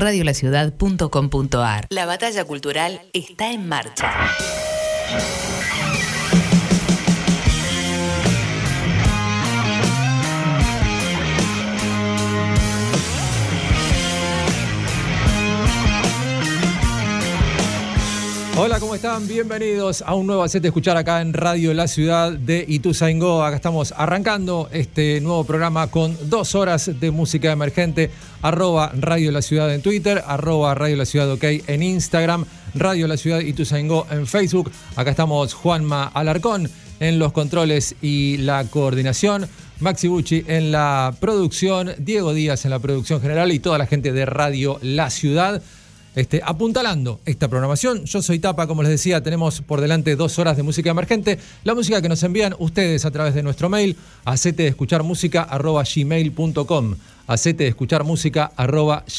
radiolaciudad.com.ar. La batalla cultural está en marcha. Hola, ¿cómo están? Bienvenidos a un nuevo set de escuchar acá en Radio La Ciudad de Ituzaingó. Acá estamos arrancando este nuevo programa con dos horas de música emergente. Arroba Radio La Ciudad en Twitter, arroba Radio La Ciudad OK en Instagram, Radio La Ciudad Ituzaingó en Facebook. Acá estamos Juanma Alarcón en los controles y la coordinación. Maxi Bucci en la producción, Diego Díaz en la producción general y toda la gente de Radio La Ciudad este, apuntalando esta programación. Yo soy Tapa, como les decía, tenemos por delante dos horas de música emergente. La música que nos envían ustedes a través de nuestro mail, acete de escuchar música escuchar música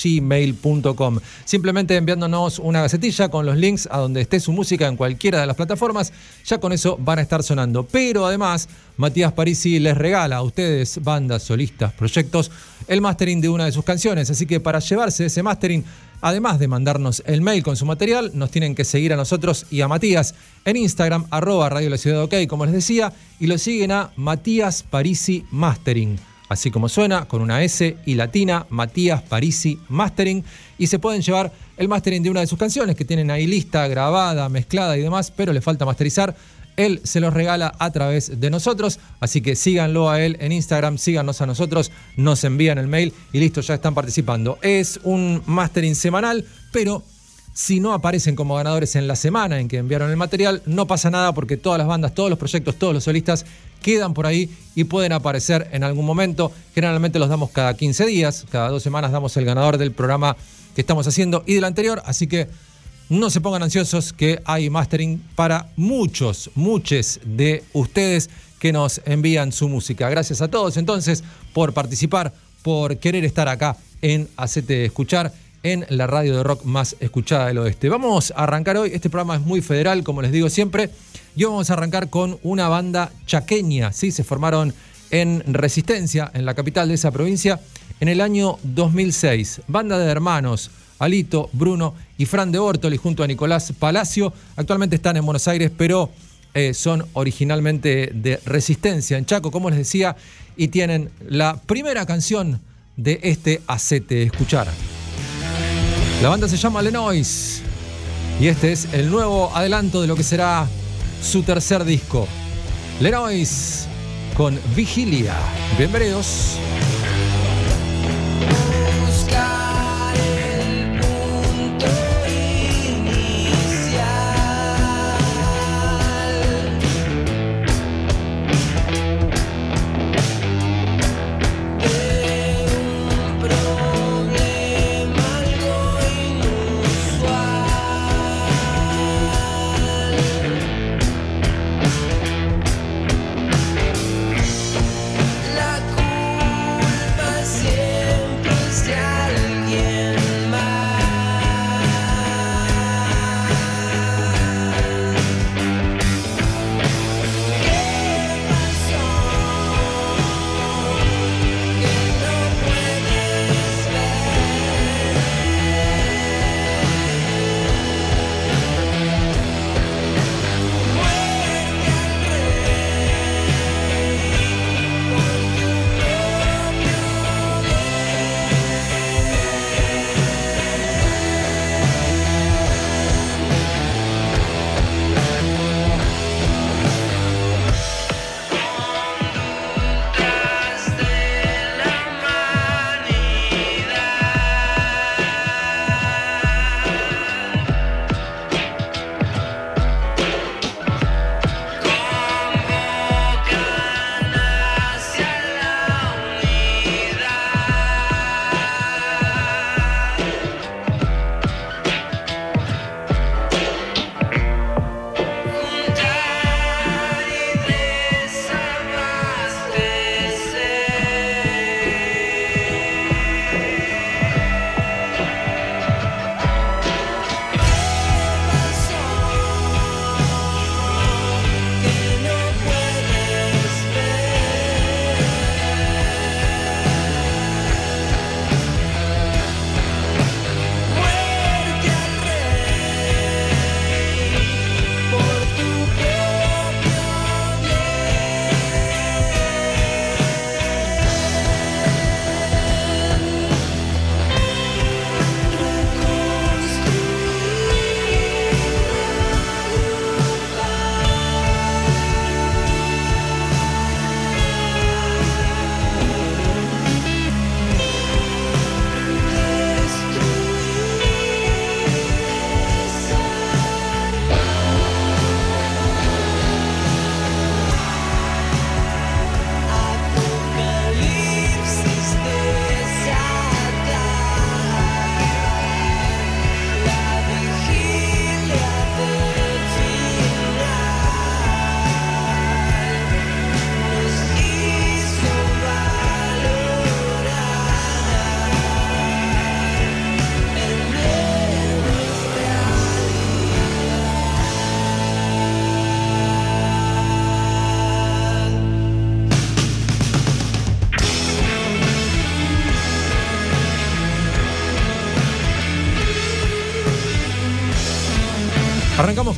gmail.com. Simplemente enviándonos una gacetilla con los links a donde esté su música en cualquiera de las plataformas, ya con eso van a estar sonando. Pero además, Matías Parisi les regala a ustedes, bandas, solistas, proyectos, el mastering de una de sus canciones. Así que para llevarse ese mastering, Además de mandarnos el mail con su material, nos tienen que seguir a nosotros y a Matías en Instagram, arroba Radio La Ciudad OK, como les decía, y lo siguen a Matías Parisi Mastering. Así como suena, con una S y latina, Matías Parisi Mastering. Y se pueden llevar el mastering de una de sus canciones que tienen ahí lista, grabada, mezclada y demás, pero le falta masterizar. Él se los regala a través de nosotros, así que síganlo a él en Instagram, síganos a nosotros, nos envían el mail y listo, ya están participando. Es un mastering semanal, pero si no aparecen como ganadores en la semana en que enviaron el material, no pasa nada porque todas las bandas, todos los proyectos, todos los solistas quedan por ahí y pueden aparecer en algún momento. Generalmente los damos cada 15 días, cada dos semanas damos el ganador del programa que estamos haciendo y del anterior, así que no se pongan ansiosos que hay mastering para muchos, muchos de ustedes que nos envían su música. Gracias a todos entonces por participar, por querer estar acá en Hacete Escuchar en la radio de rock más escuchada del oeste. Vamos a arrancar hoy, este programa es muy federal, como les digo siempre, y vamos a arrancar con una banda chaqueña, ¿sí? se formaron en Resistencia, en la capital de esa provincia, en el año 2006. Banda de hermanos, Alito, Bruno y Fran de Ortoli junto a Nicolás Palacio. Actualmente están en Buenos Aires, pero eh, son originalmente de Resistencia en Chaco, como les decía, y tienen la primera canción de este Acete Escuchar. La banda se llama Lenois y este es el nuevo adelanto de lo que será su tercer disco. Lenois con Vigilia. Bienvenidos.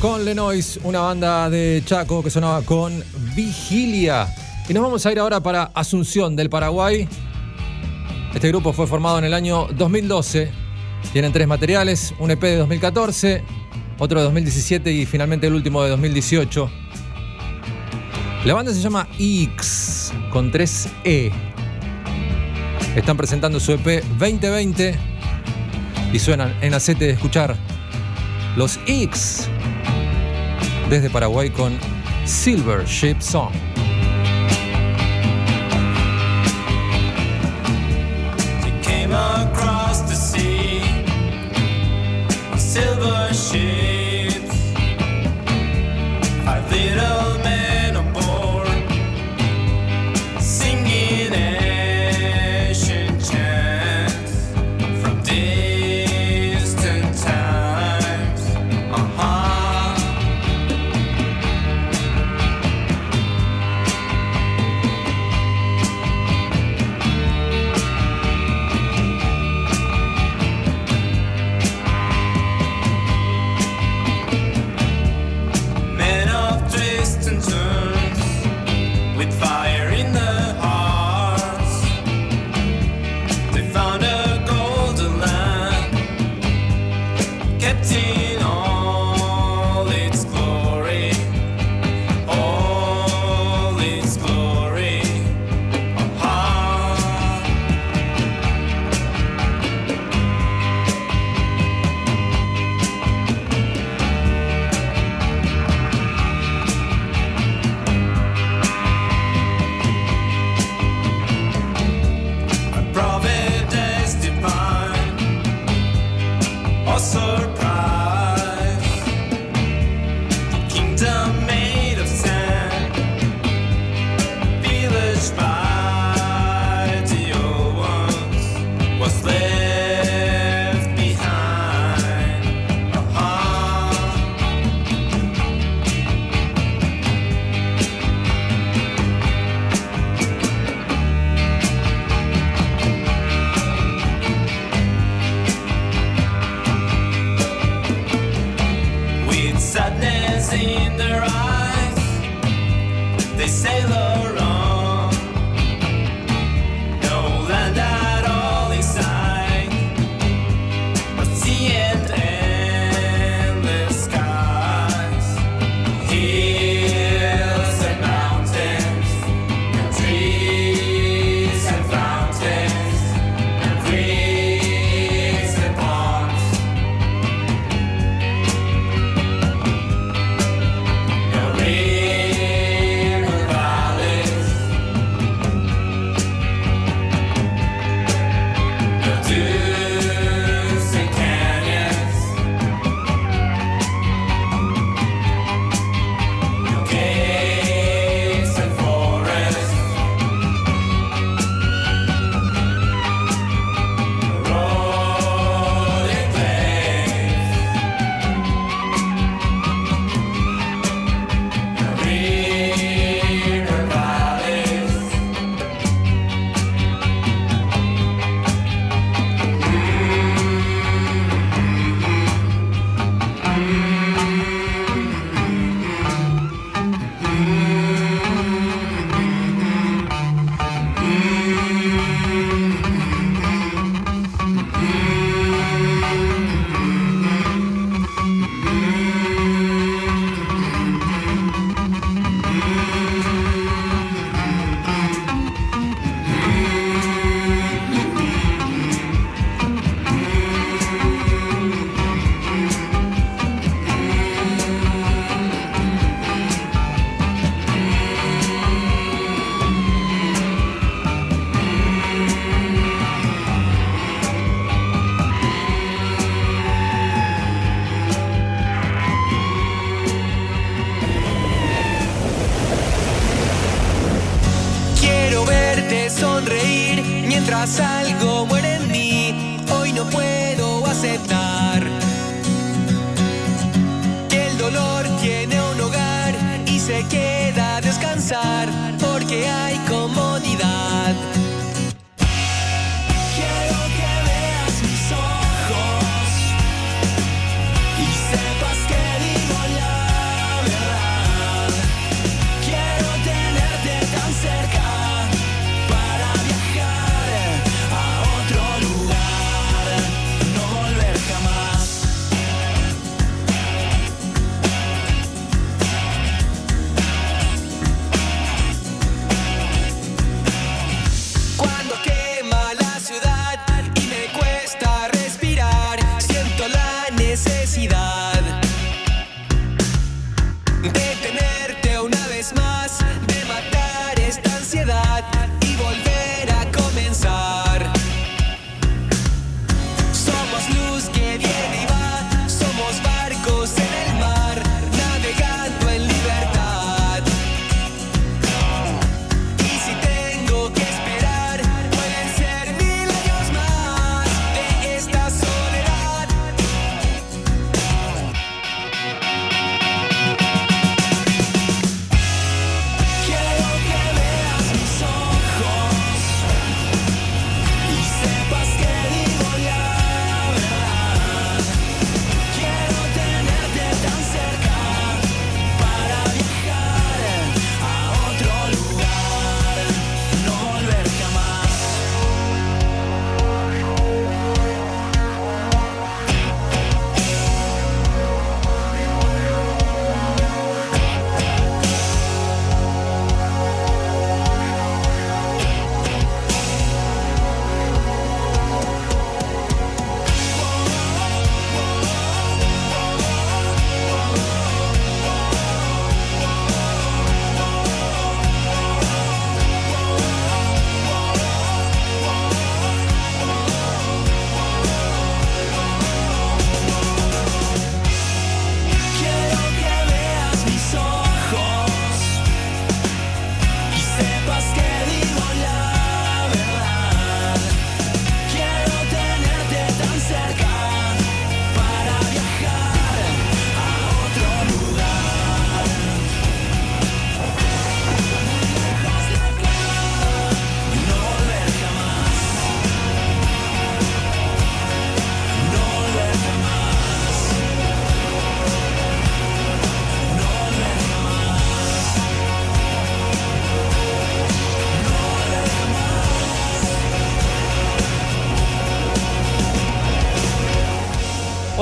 Con Lenois, una banda de Chaco que sonaba con Vigilia. Y nos vamos a ir ahora para Asunción del Paraguay. Este grupo fue formado en el año 2012. Tienen tres materiales, un EP de 2014, otro de 2017 y finalmente el último de 2018. La banda se llama X con 3E. Están presentando su EP 2020 y suenan en acete de escuchar los X desde Paraguay con Silver Ship Song.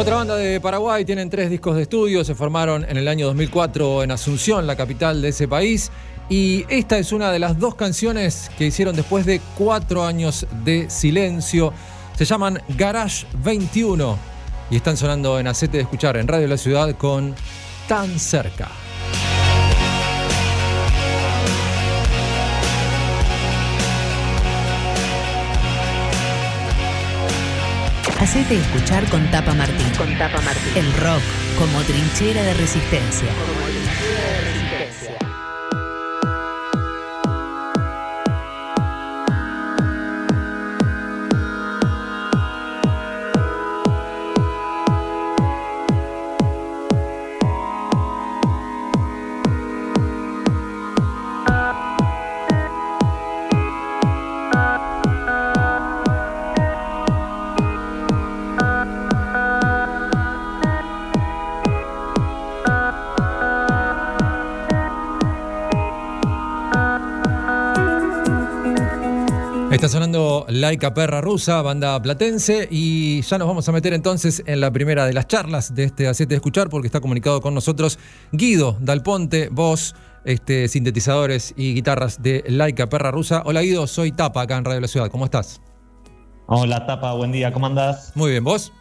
Otra banda de Paraguay, tienen tres discos de estudio, se formaron en el año 2004 en Asunción, la capital de ese país. Y esta es una de las dos canciones que hicieron después de cuatro años de silencio. Se llaman Garage 21 y están sonando en Acete de Escuchar en Radio La Ciudad con Tan Cerca. Hacete escuchar con Tapa Martín. Con Tapa Martín. El rock como trinchera de resistencia. Está sonando Laika Perra Rusa, banda platense, y ya nos vamos a meter entonces en la primera de las charlas de este Acete de Escuchar, porque está comunicado con nosotros Guido Dalponte, voz, este, sintetizadores y guitarras de Laika Perra Rusa. Hola Guido, soy Tapa acá en Radio La Ciudad, ¿cómo estás? Hola Tapa, buen día, ¿cómo andás? Muy bien, ¿vos?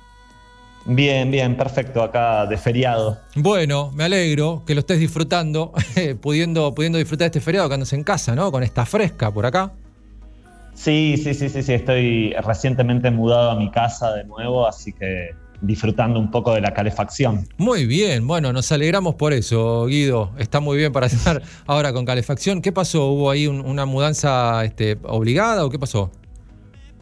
Bien, bien, perfecto, acá de feriado. Bueno, me alegro que lo estés disfrutando, pudiendo, pudiendo disfrutar este feriado que andas en casa, ¿no? Con esta fresca por acá. Sí, sí, sí, sí, sí, estoy recientemente mudado a mi casa de nuevo, así que disfrutando un poco de la calefacción. Muy bien, bueno, nos alegramos por eso, Guido. Está muy bien para estar ahora con calefacción. ¿Qué pasó? ¿Hubo ahí una mudanza este, obligada o qué pasó?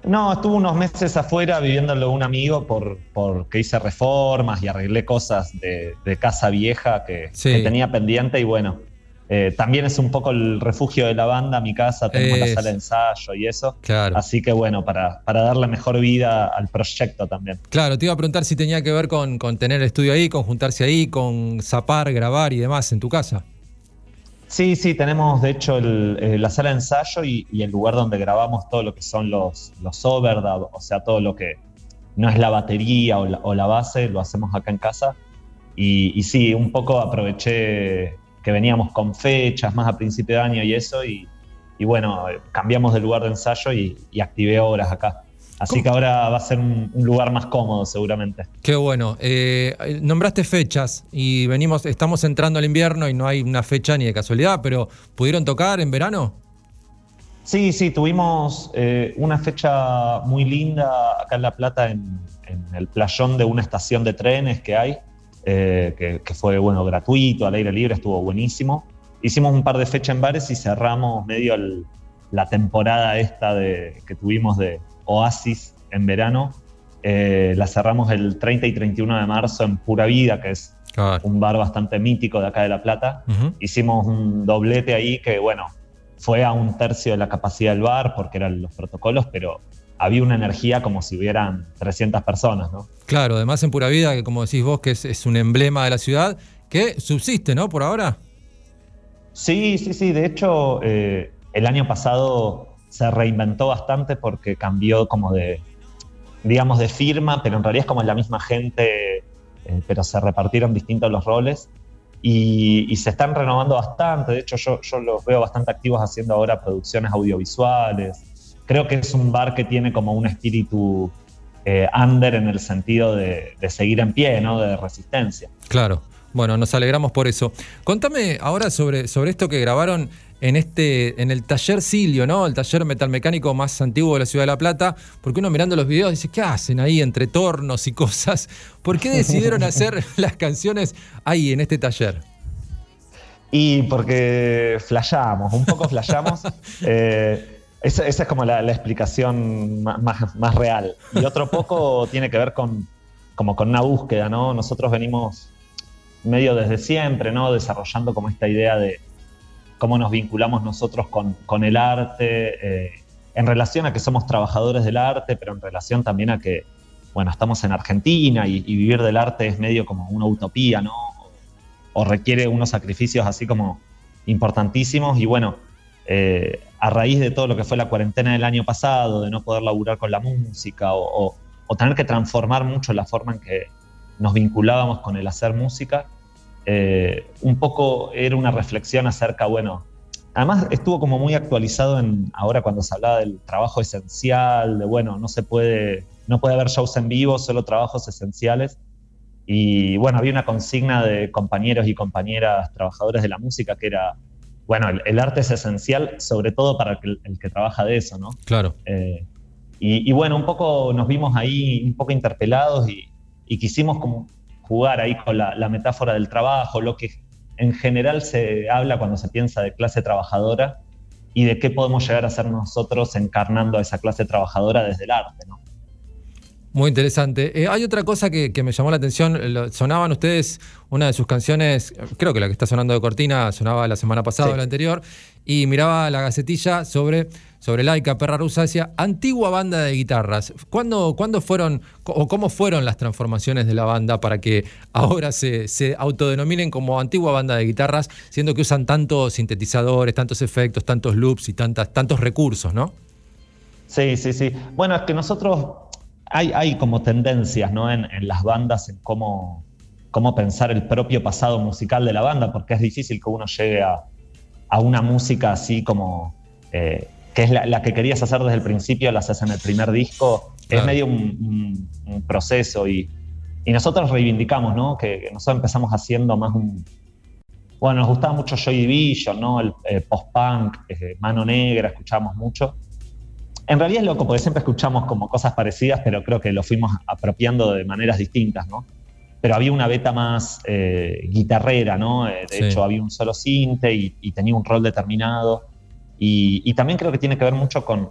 No, estuve unos meses afuera viviéndolo un amigo por, porque hice reformas y arreglé cosas de, casa vieja que, que, tenía pendiente y bueno, eh, también es un poco el refugio de la banda, mi casa, tenemos la sala de ensayo y eso. Claro. Así que bueno, para, para darle mejor vida al proyecto también. Claro, te iba a preguntar si tenía que ver con, tener el estudio ahí, con juntarse ahí, con zapar, grabar y demás en tu casa. Sí, sí, tenemos de hecho eh, la sala de ensayo y, el lugar donde grabamos todo lo que son los, los overdub, o sea, todo lo que no es la batería o la, base, lo hacemos acá en casa. Y, y sí, un poco aproveché que veníamos con fechas más a principio de año y eso, y, bueno, cambiamos de lugar de ensayo y, activé horas acá. Así que ahora va a ser un, lugar más cómodo seguramente. Qué bueno. Eh, nombraste fechas y venimos, estamos entrando al invierno y no hay una fecha ni de casualidad, pero ¿pudieron tocar en verano? Sí, sí, tuvimos eh, una fecha muy linda acá en La Plata, en, en, el playón de una estación de trenes que hay. Eh, que, fue bueno, gratuito, al aire libre, estuvo buenísimo. Hicimos un par de fechas en bares y cerramos medio la temporada esta de, que tuvimos de Oasis en verano. Eh, la cerramos el 30 y 31 de marzo en Pura Vida, que es un bar bastante mítico de acá de La Plata. Hicimos un doblete ahí que, bueno, fue a un tercio de la capacidad del bar porque eran los protocolos, pero había una energía como si hubieran 300 personas, ¿no? Claro, además en Pura Vida, que como decís vos, que es, un emblema de la ciudad, que subsiste, ¿no? Por ahora. Sí, sí, sí. De hecho, eh, el año pasado se reinventó bastante porque cambió como de, digamos, de firma, pero en realidad es como la misma gente, eh, pero se repartieron distintos los roles. Y, se están renovando bastante. De hecho, yo, yo los veo bastante activos haciendo ahora producciones audiovisuales creo que es un bar que tiene como un espíritu eh, under en el sentido de, seguir en pie, ¿no? De resistencia. Claro. Bueno, nos alegramos por eso. Contame ahora sobre, sobre esto que grabaron en este, en el taller Silio, ¿no? El taller metalmecánico más antiguo de la ciudad de La Plata, porque uno mirando los videos dice, ¿qué hacen ahí entre tornos y cosas? ¿Por qué decidieron hacer las canciones ahí, en este taller? Y porque flayamos, un poco flayamos. eh, esa, es como la, explicación más, real. Y otro poco tiene que ver con, como con una búsqueda, ¿no? Nosotros venimos medio desde siempre, ¿no? Desarrollando como esta idea de cómo nos vinculamos nosotros con, el arte, eh, en relación a que somos trabajadores del arte, pero en relación también a que, bueno, estamos en Argentina y, vivir del arte es medio como una utopía, ¿no? O, requiere unos sacrificios así como importantísimos y bueno, eh, a raíz de todo lo que fue la cuarentena del año pasado, de no poder laburar con la música o, tener que transformar mucho la forma en que, nos vinculábamos con el hacer música, eh, un poco era una reflexión acerca, bueno, además estuvo como muy actualizado en ahora cuando se hablaba del trabajo esencial, de bueno, no se puede, no puede haber shows en vivo, solo trabajos esenciales. Y bueno, había una consigna de compañeros y compañeras trabajadores de la música que era, bueno, el, arte es esencial, sobre todo para el, que trabaja de eso, ¿no? Claro. Eh, y, bueno, un poco nos vimos ahí un poco interpelados y, quisimos como jugar ahí con la, metáfora del trabajo, lo que en general se habla cuando se piensa de clase trabajadora y de qué podemos llegar a ser nosotros encarnando a esa clase trabajadora desde el arte, ¿no? Muy interesante. Eh, hay otra cosa que, me llamó la atención. sonaban ustedes una de sus canciones, creo que la que está sonando de Cortina sonaba la semana pasada o la anterior, y miraba la gacetilla sobre, sobre Laika, Perra Rusa, decía antigua banda de guitarras. ¿Cuándo, ¿Cuándo, fueron o cómo fueron las transformaciones de la banda para que ahora se, se autodenominen como antigua banda de guitarras, siendo que usan tantos sintetizadores, tantos efectos, tantos loops y tantas, tantos recursos, ¿no? Sí, sí, sí. Bueno, es que nosotros hay, como tendencias ¿no? en, las bandas en cómo, cómo pensar el propio pasado musical de la banda, porque es difícil que uno llegue a, una música así como, eh, que es la, que querías hacer desde el principio, la haces en el primer disco, es medio un, proceso y, nosotros reivindicamos, ¿no? Que, nosotros empezamos haciendo más un... Bueno, nos gustaba mucho Joy Division, ¿no? El eh, post-punk, eh, Mano Negra, escuchábamos mucho. En realidad es loco, porque siempre escuchamos como cosas parecidas, pero creo que lo fuimos apropiando de maneras distintas, ¿no? Pero había una beta más eh, guitarrera, ¿no? Eh, de hecho, había un solo cinte y, tenía un rol determinado. Y, también creo que tiene que ver mucho con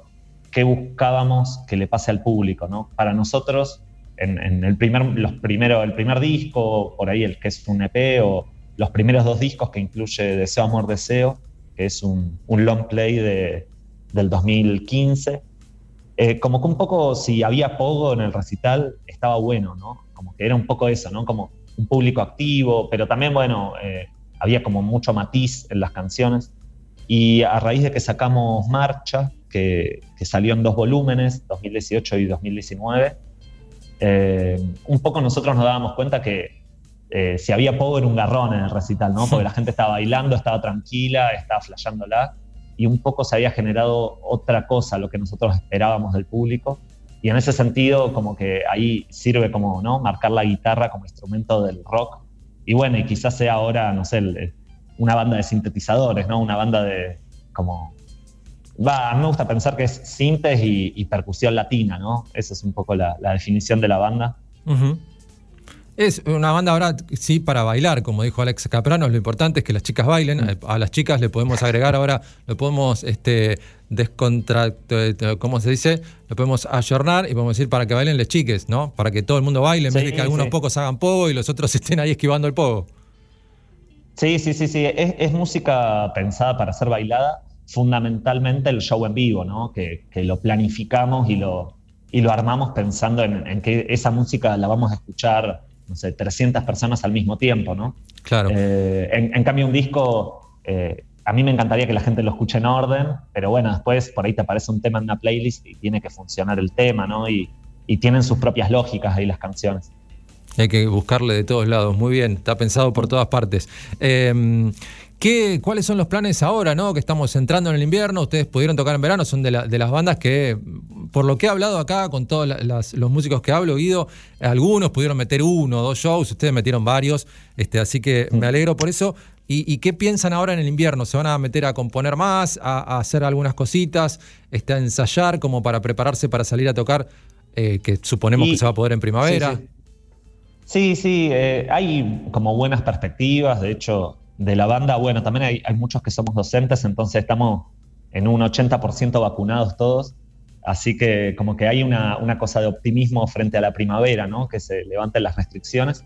qué buscábamos que le pase al público, ¿no? Para nosotros, en, el, primer, los primero, el primer disco, por ahí el que es un EP, o los primeros dos discos que incluye Deseo, Amor, Deseo, que es un, long play de, del 2015, eh, como que un poco si había pogo en el recital, estaba bueno, ¿no? Como que era un poco eso, ¿no? Como un público activo, pero también, bueno, eh, había como mucho matiz en las canciones. Y a raíz de que sacamos Marcha, que, salió en dos volúmenes, 2018 y 2019, eh, un poco nosotros nos dábamos cuenta que si había pogo era un garrón en el recital, ¿no? Porque la gente estaba bailando, estaba tranquila, estaba flasheándola y un poco se había generado otra cosa, lo que nosotros esperábamos del público. Y en ese sentido, como que ahí sirve como, ¿no? Marcar la guitarra como instrumento del rock. Y bueno, y quizás sea ahora, no sé, una banda de sintetizadores, ¿no? Una banda de, como... Va, a mí me gusta pensar que es sintes y, percusión latina, ¿no? Esa es un poco la, definición de la banda. Es una banda ahora, sí, para bailar, como dijo Alex Caprano, lo importante es que las chicas bailen. Mm. A las chicas le podemos agregar ahora, lo podemos este, ¿cómo se dice? Lo podemos ayornar y podemos decir para que bailen las chiques, ¿no? Para que todo el mundo baile, en vez de que algunos pocos hagan pogo y los otros estén ahí esquivando el pogo. Sí, sí, sí, sí. Es, música pensada para ser bailada, fundamentalmente el show en vivo, ¿no? Que, lo planificamos y lo, y lo armamos pensando en, en que esa música la vamos a escuchar no sé, 300 personas al mismo tiempo, ¿no? Claro. Eh, en, cambio, un disco, eh, a mí me encantaría que la gente lo escuche en orden, pero bueno, después por ahí te aparece un tema en una playlist y tiene que funcionar el tema, ¿no? Y, tienen sus propias lógicas ahí las canciones. Hay que buscarle de todos lados, muy bien, está pensado por todas partes. Eh, ¿Qué, ¿Cuáles son los planes ahora, no? Que estamos entrando en el invierno, ustedes pudieron tocar en verano, son de, las bandas que, por lo que he hablado acá con todos los músicos que hablo, oído, algunos pudieron meter uno o dos shows, ustedes metieron varios, este, así que me alegro por eso. ¿Y, qué piensan ahora en el invierno? ¿Se van a meter a componer más, a, hacer algunas cositas, este, a ensayar como para prepararse para salir a tocar, eh, que suponemos que se va a poder en primavera? Sí, sí, eh, hay como buenas perspectivas, de hecho de la banda, bueno, también hay, muchos que somos docentes, entonces estamos en un 80% vacunados todos, así que como que hay una, cosa de optimismo frente a la primavera, ¿no? Que se levanten las restricciones.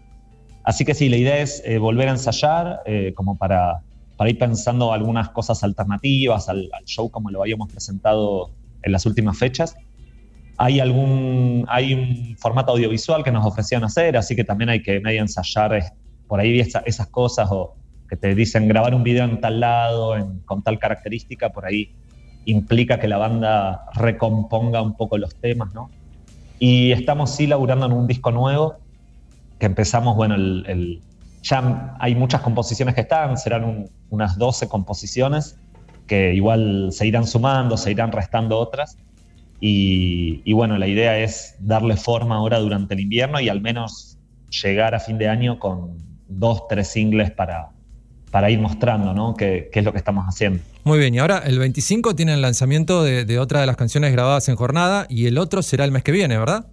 Así que sí, la idea es eh, volver a ensayar, eh, como para, para, ir pensando algunas cosas alternativas al, show como lo habíamos presentado en las últimas fechas. Hay, algún, hay un formato audiovisual que nos ofrecían hacer, así que también hay que medio ensayar eh, por ahí esas cosas o, que te dicen grabar un video en tal lado, con tal característica, por ahí implica que la banda recomponga un poco los temas, ¿no? Y estamos sí laburando en un disco nuevo, empezamos, bueno, ya hay muchas composiciones que están, serán unas 12 composiciones que igual se irán sumando, se irán restando otras. Y, y, bueno, la idea es darle forma ahora durante el invierno y al menos llegar a fin de año con dos, tres singles para, para ir mostrando ¿no? qué, es lo que estamos haciendo. Muy bien, y ahora el 25 tiene el lanzamiento de, otra de las canciones grabadas en jornada y el otro será el mes que viene, ¿verdad?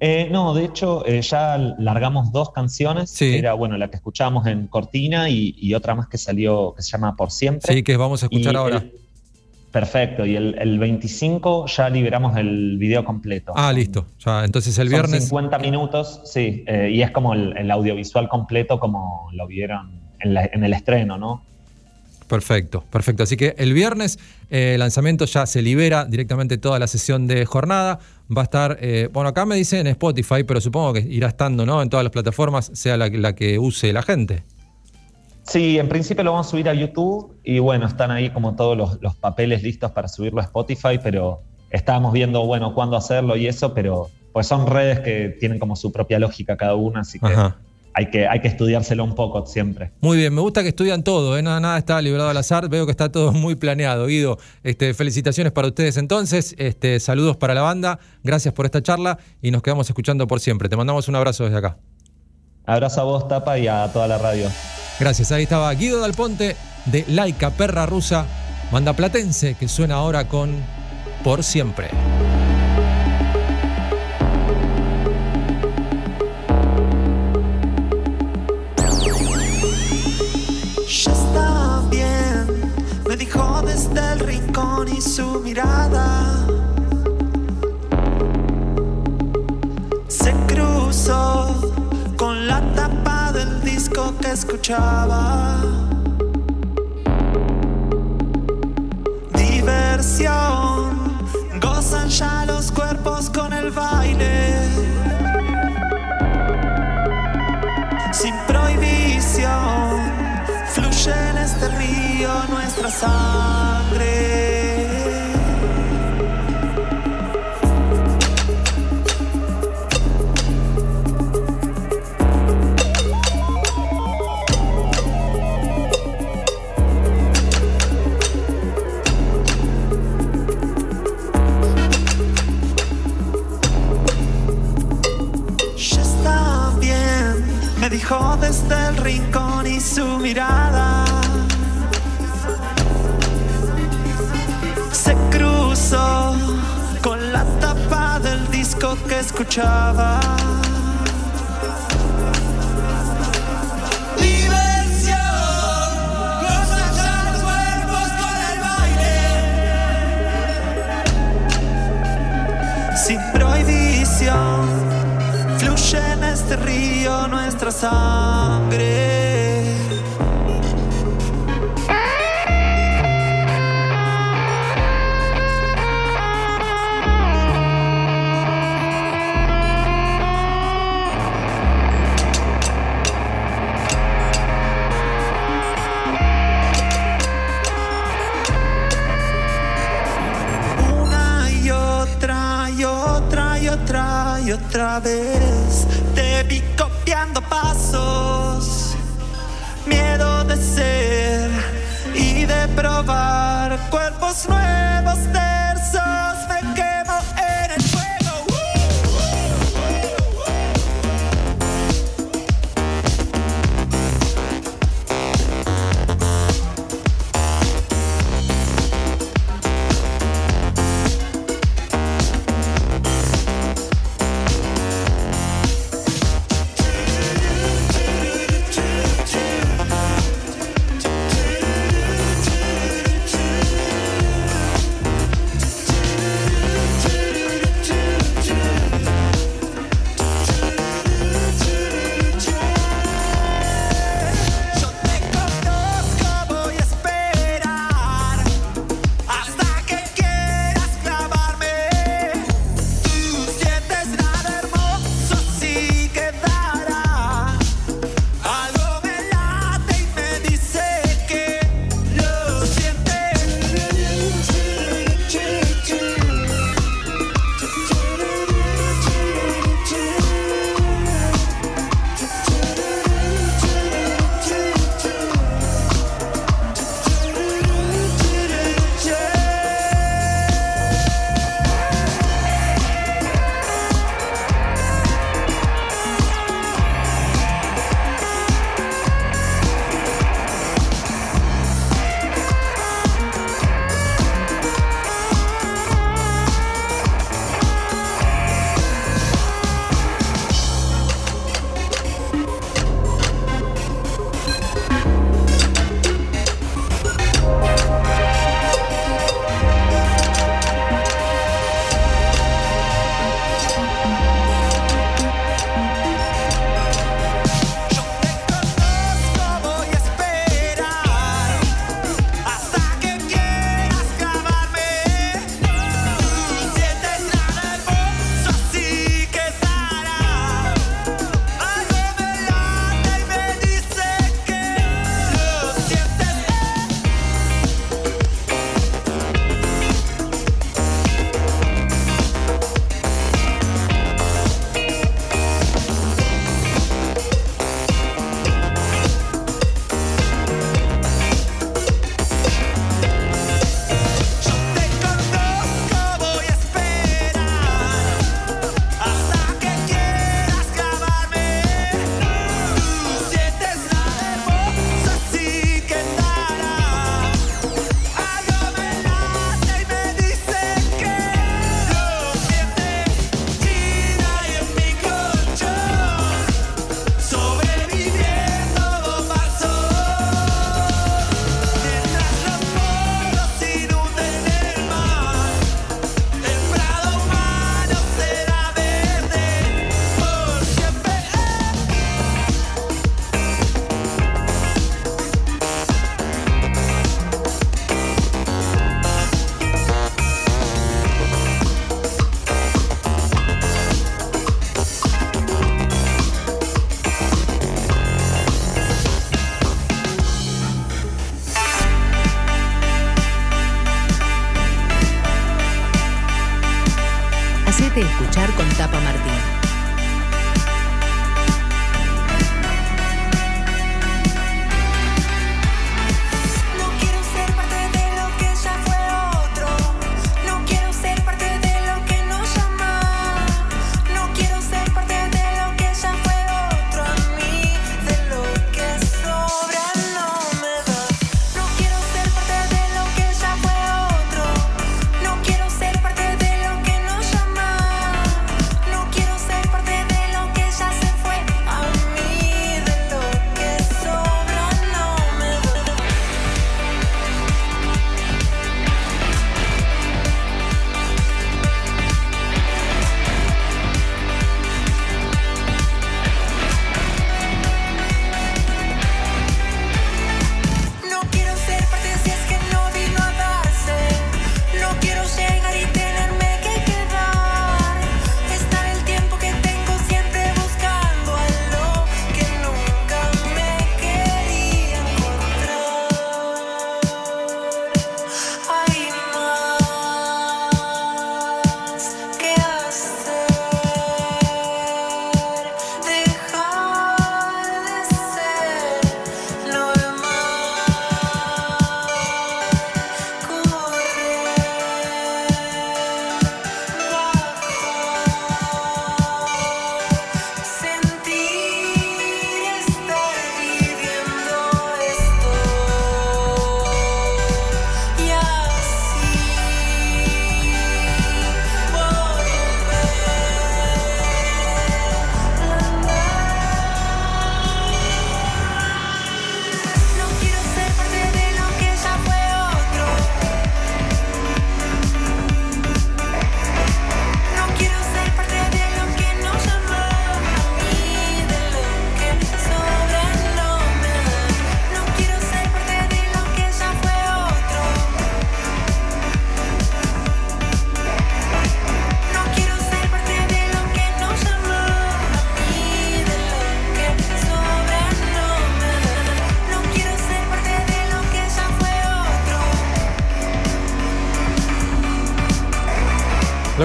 Eh, no, de hecho eh, ya largamos dos canciones, era bueno la que escuchábamos en Cortina y, otra más que salió que se llama Por Siempre. Sí, que vamos a escuchar ahora. perfecto, y el, 25 ya liberamos el video completo. Ah, listo, ya, entonces el viernes... 50 minutos, sí, eh, y es como el audiovisual completo como lo vieron en, el estreno, ¿no? Perfecto, perfecto. Así que el viernes el eh, lanzamiento ya se libera directamente toda la sesión de jornada. Va a estar, eh, bueno, acá me dicen en Spotify, pero supongo que irá estando, ¿no? En todas las plataformas, sea la, que use la gente. Sí, en principio lo vamos a subir a YouTube y bueno, están ahí como todos los, papeles listos para subirlo a Spotify, pero estábamos viendo, bueno, cuándo hacerlo y eso, pero pues son redes que tienen como su propia lógica cada una, así que hay que, hay que estudiárselo un poco siempre. Muy bien, me gusta que estudian todo, ¿eh? nada, nada está librado al azar, veo que está todo muy planeado. Guido, este, felicitaciones para ustedes entonces, este, saludos para la banda, gracias por esta charla y nos quedamos escuchando por siempre. Te mandamos un abrazo desde acá. Abrazo a vos, Tapa, y a toda la radio. Gracias, ahí estaba Guido Dal Ponte de Laika Perra Rusa, banda platense que suena ahora con Por Siempre. Su mirada se cruzó con la tapa del disco que escuchaba. Diversión, gozan ya los cuerpos con el baile. Sin prohibición, fluye en este río nuestra sangre. Desde el rincón y su mirada se cruzó con la tapa del disco que escuchaba. Sin prohibición fluye en este río nuestra. Una y otra y otra y otra vez. De probar cuerpos nuevos de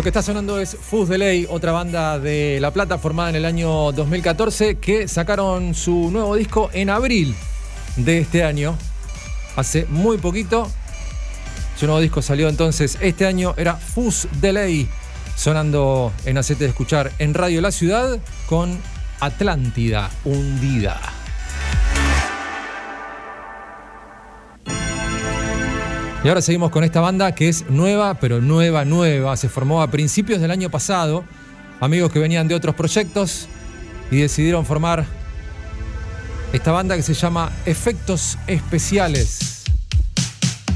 que está sonando es Fuzz Delay, otra banda de La Plata formada en el año 2014 que sacaron su nuevo disco en abril de este año. Hace muy poquito. Su nuevo disco salió entonces este año, era Fuzz Delay, sonando en Acete de Escuchar en Radio La Ciudad con Atlántida hundida. Y ahora seguimos con esta banda que es nueva, pero nueva, nueva. Se formó a principios del año pasado. Amigos que venían de otros proyectos y decidieron formar esta banda que se llama Efectos Especiales.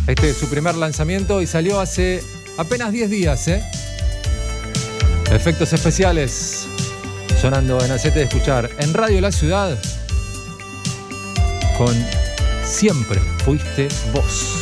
Este es su primer lanzamiento y salió hace apenas 10 días, ¿eh? Efectos Especiales sonando en Acete de Escuchar en Radio La Ciudad con Siempre Fuiste Vos.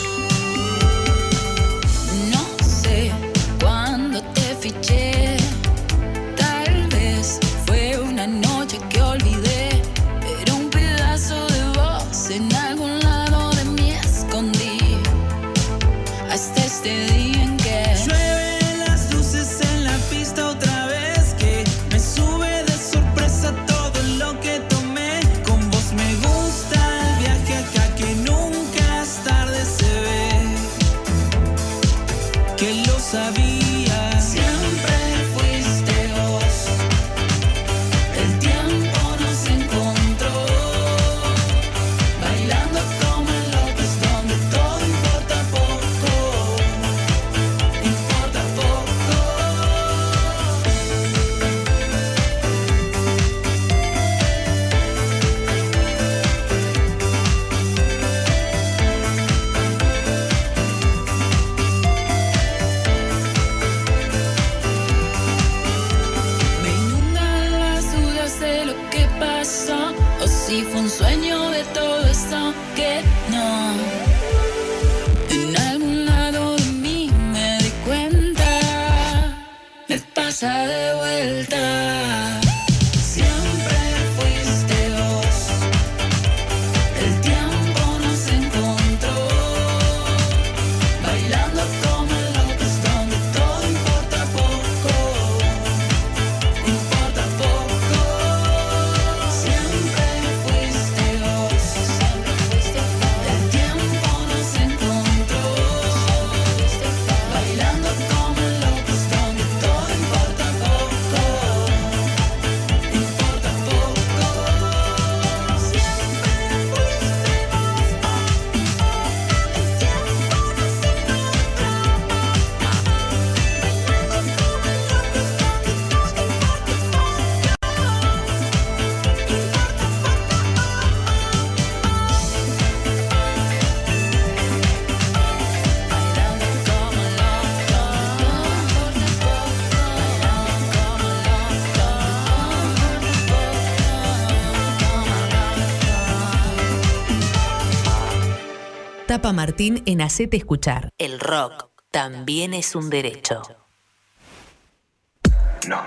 Tapa Martín en Hacete Escuchar. El rock también es un derecho. No.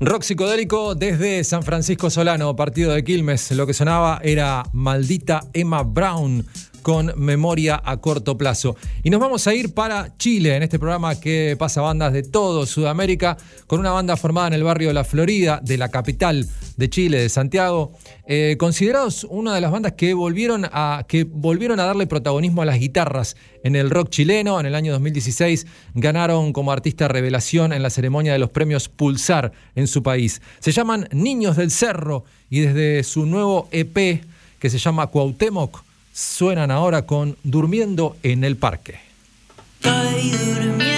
Rock psicodélico desde San Francisco Solano, partido de Quilmes. Lo que sonaba era Maldita Emma Brown con memoria a corto plazo. Y nos vamos a ir para Chile en este programa que pasa bandas de todo Sudamérica, con una banda formada en el barrio de La Florida, de la capital de Chile, de Santiago, eh, considerados una de las bandas que volvieron, a, que volvieron a darle protagonismo a las guitarras en el rock chileno. En el año 2016 ganaron como artista revelación en la ceremonia de los premios Pulsar en su país. Se llaman Niños del Cerro y desde su nuevo EP que se llama Cuauhtémoc, suenan ahora con Durmiendo en el Parque. Estoy durmiendo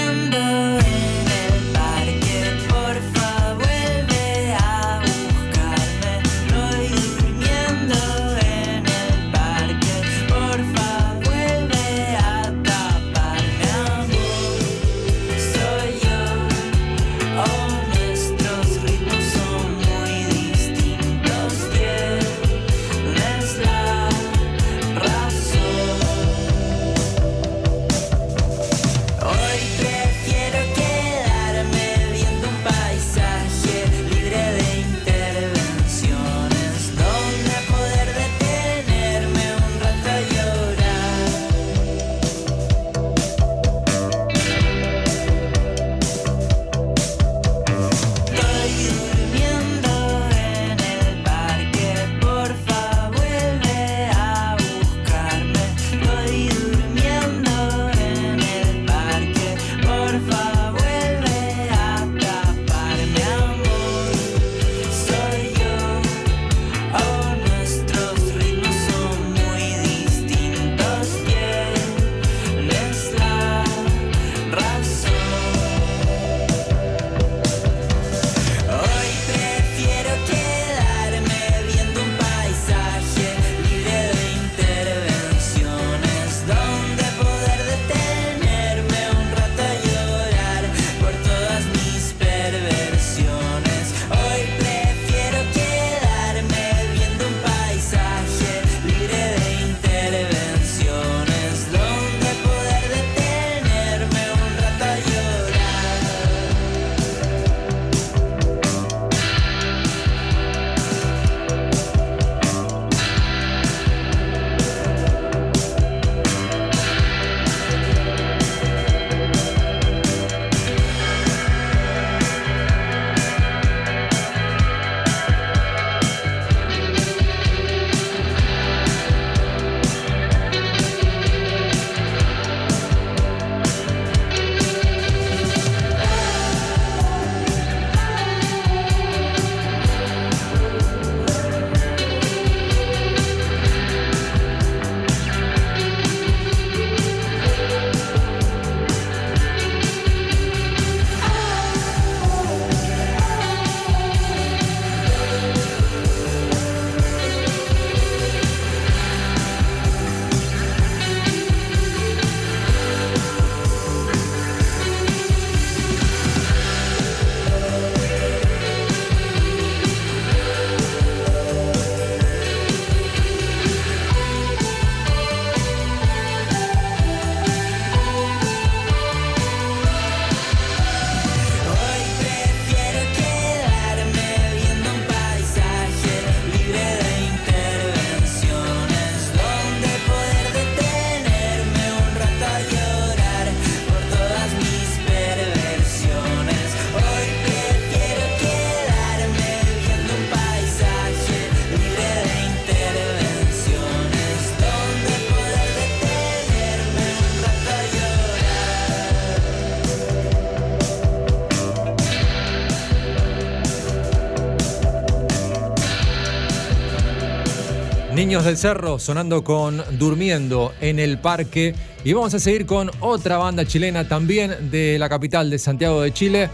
Del Cerro sonando con Durmiendo en el Parque. Y vamos a seguir con otra banda chilena también de la capital de Santiago de Chile.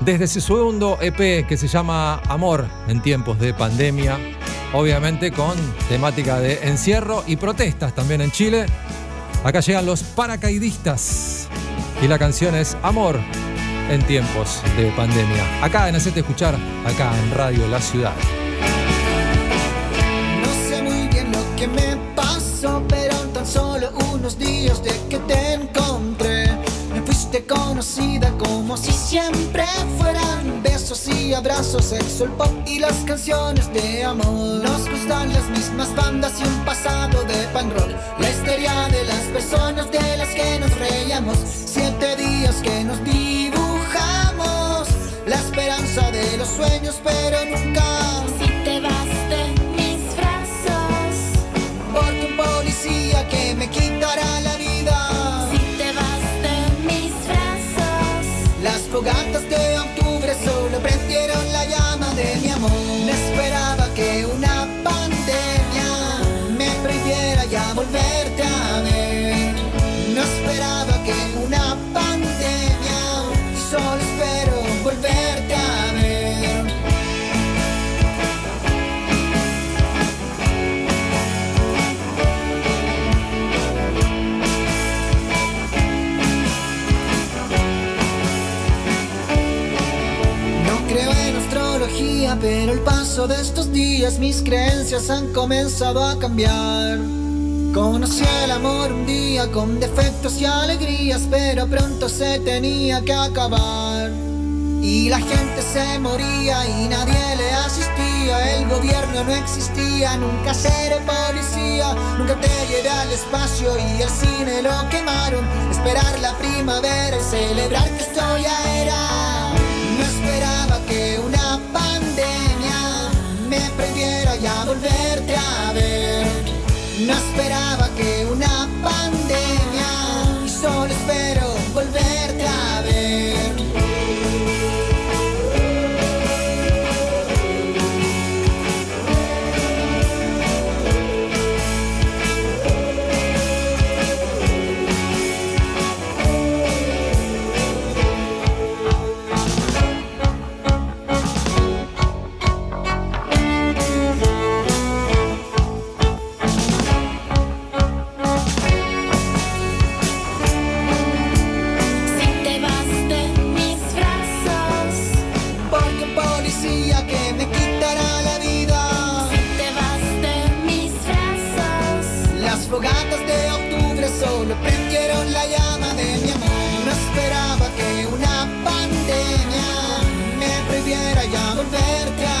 Desde su segundo EP que se llama Amor en tiempos de pandemia. Obviamente con temática de encierro y protestas también en Chile. Acá llegan los paracaidistas. Y la canción es Amor en tiempos de pandemia. Acá en Hacete Escuchar, acá en Radio La Ciudad. Unos días de que te encontré, me fuiste conocida como si siempre fueran besos y abrazos, sexo, el pop y las canciones de amor. Nos gustan las mismas bandas y un pasado de punk rock, la historia de las personas de las que nos reíamos, siete días que nos dibujamos, la esperanza de los sueños, pero nunca. Paso de estos días mis creencias han comenzado a cambiar. Conocí el amor un día con defectos y alegrías, pero pronto se tenía que acabar. Y la gente se moría y nadie le asistía, el gobierno no existía, nunca seré policía, nunca te llevé al espacio y el cine lo quemaron. Esperar la primavera y celebrar que esto ya era. No esperaba que una volverte a ver. No esperaba que una pandemia y solo espero de octubre solo prendieron la llama de mi amor. No esperaba que una pandemia me prohibiera ya volverte a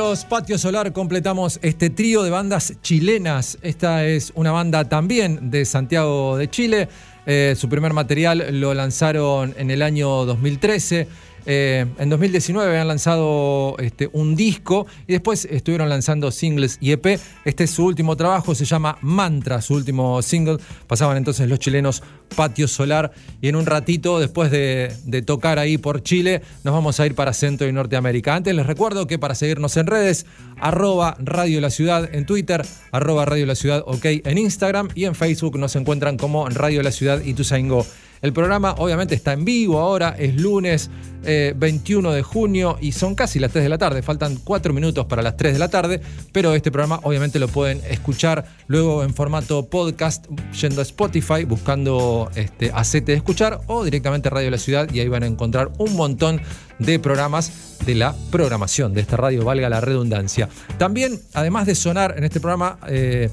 Con los Patios Solar completamos este trío de bandas chilenas. Esta es una banda también de Santiago de Chile. Eh, su primer material lo lanzaron en el año 2013. Eh, en 2019 habían lanzado este, un disco y después estuvieron lanzando singles y EP. Este es su último trabajo, se llama Mantra, su último single. Pasaban entonces los chilenos Patio Solar y en un ratito, después de, tocar ahí por Chile, nos vamos a ir para Centro y Norteamérica. Antes les recuerdo que para seguirnos en redes, arroba Radio La Ciudad en Twitter, arroba Radio La Ciudad OK en Instagram y en Facebook nos encuentran como Radio La Ciudad y Tusaingo. El programa obviamente está en vivo ahora, es lunes eh, 21 de junio y son casi las 3 de la tarde, faltan 4 minutos para las 3 de la tarde, pero este programa obviamente lo pueden escuchar luego en formato podcast yendo a Spotify buscando este, Acete de Escuchar o directamente Radio La Ciudad y ahí van a encontrar un montón de programas de la programación de esta radio, valga la redundancia. También, además de sonar en este programa, eh,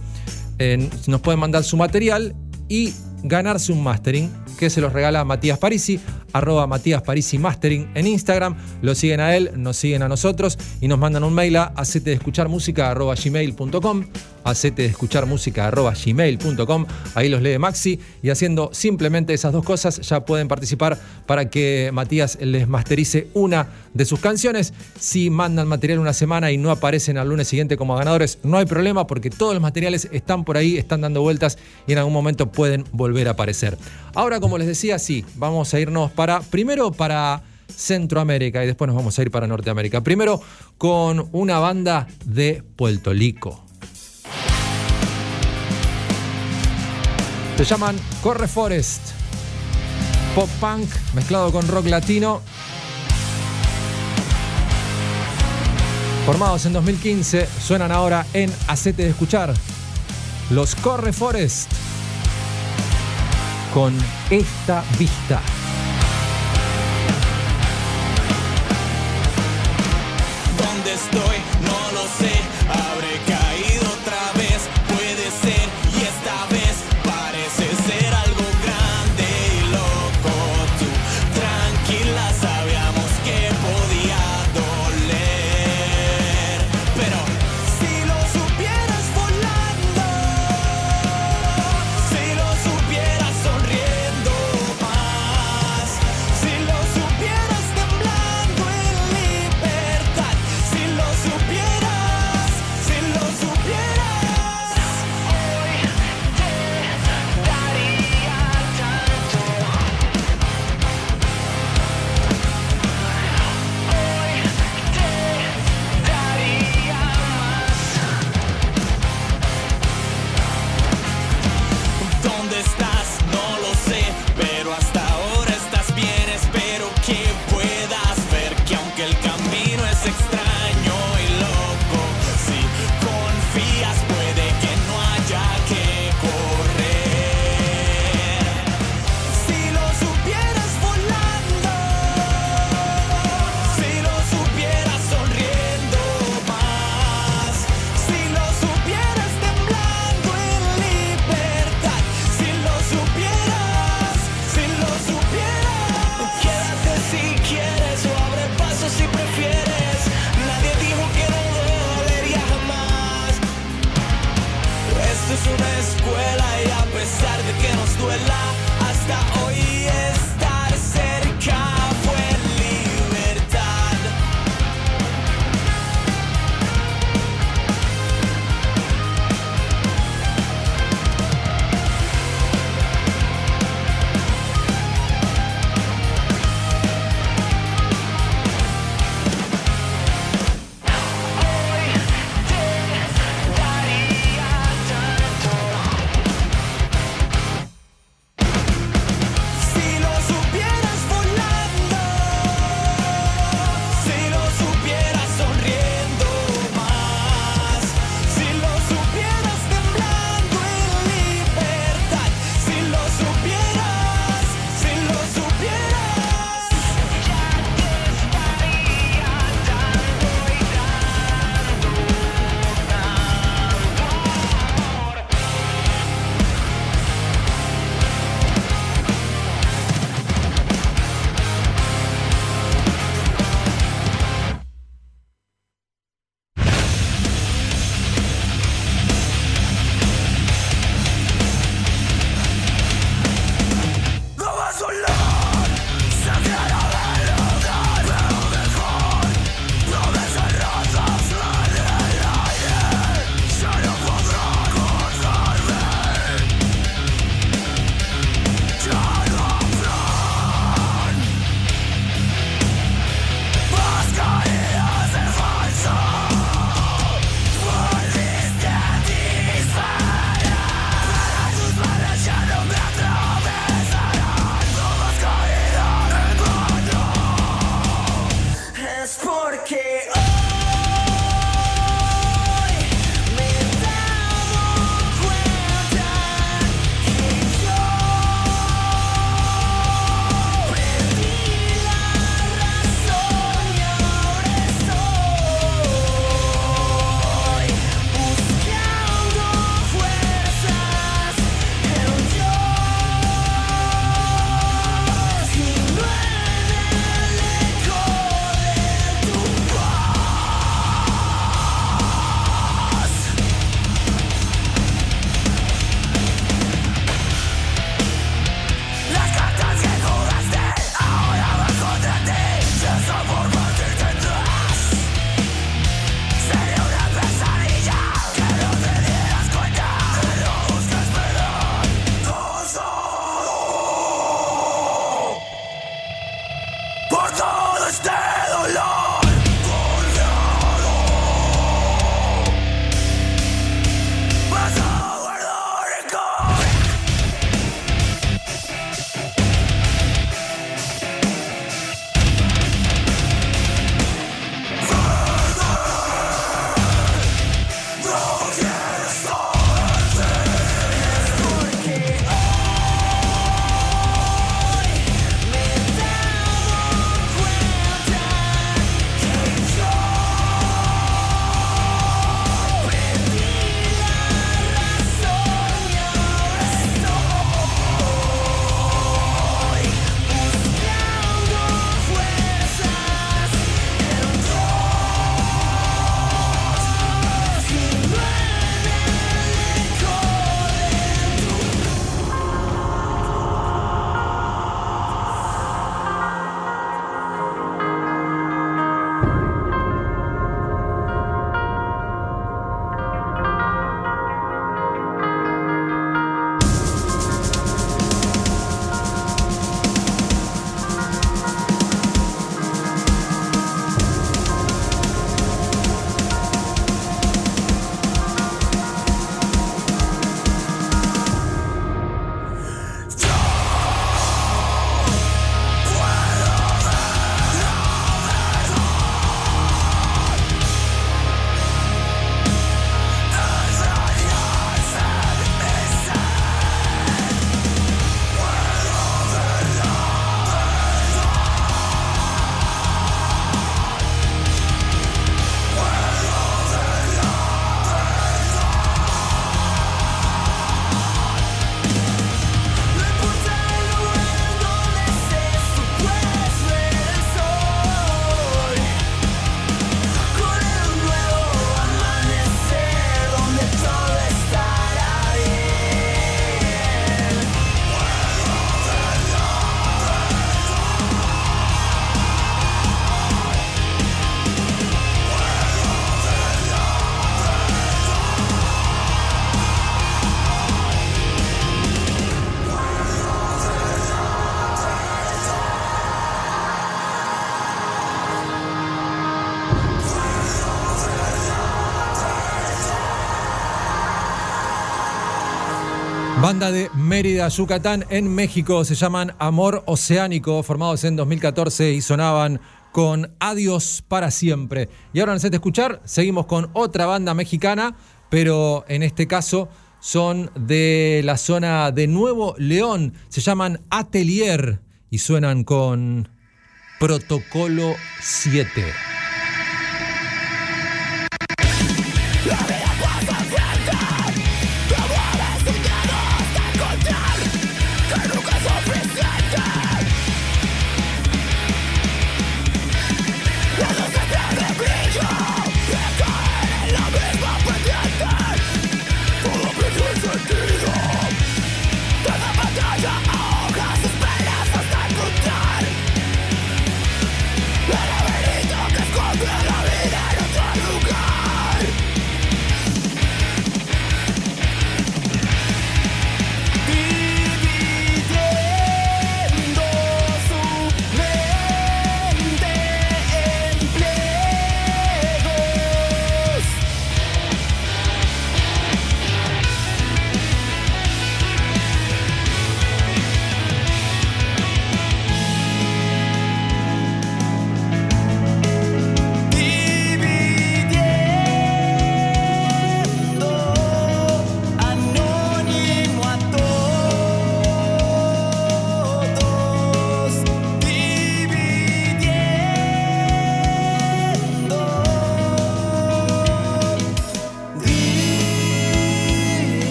nos pueden mandar su material y ganarse un mastering que se los regala Matías Parisi, arroba Matías Parisi Mastering en Instagram. Lo siguen a él, nos siguen a nosotros y nos mandan un mail a acete de escuchar música arroba gmail.com acete de escuchar música arroba gmail.com ahí los lee Maxi y haciendo simplemente esas dos cosas ya pueden participar para que Matías les masterice una de sus canciones si mandan material una semana y no aparecen al lunes siguiente como ganadores no hay problema porque todos los materiales están por ahí están dando vueltas y en algún momento pueden volver aparecer ahora como les decía sí vamos a irnos para primero para Centroamérica y después nos vamos a ir para Norteamérica primero con una banda de Puerto Rico Se llaman Corre Forest. Pop punk mezclado con rock latino. Formados en 2015, suenan ahora en Acete de Escuchar. Los Corre Forest. Con esta vista. Banda de Mérida, Yucatán, en México. Se llaman Amor Oceánico, formados en 2014 y sonaban con Adiós para siempre. Y ahora, antes de escuchar, seguimos con otra banda mexicana, pero en este caso son de la zona de Nuevo León. Se llaman Atelier y suenan con Protocolo 7.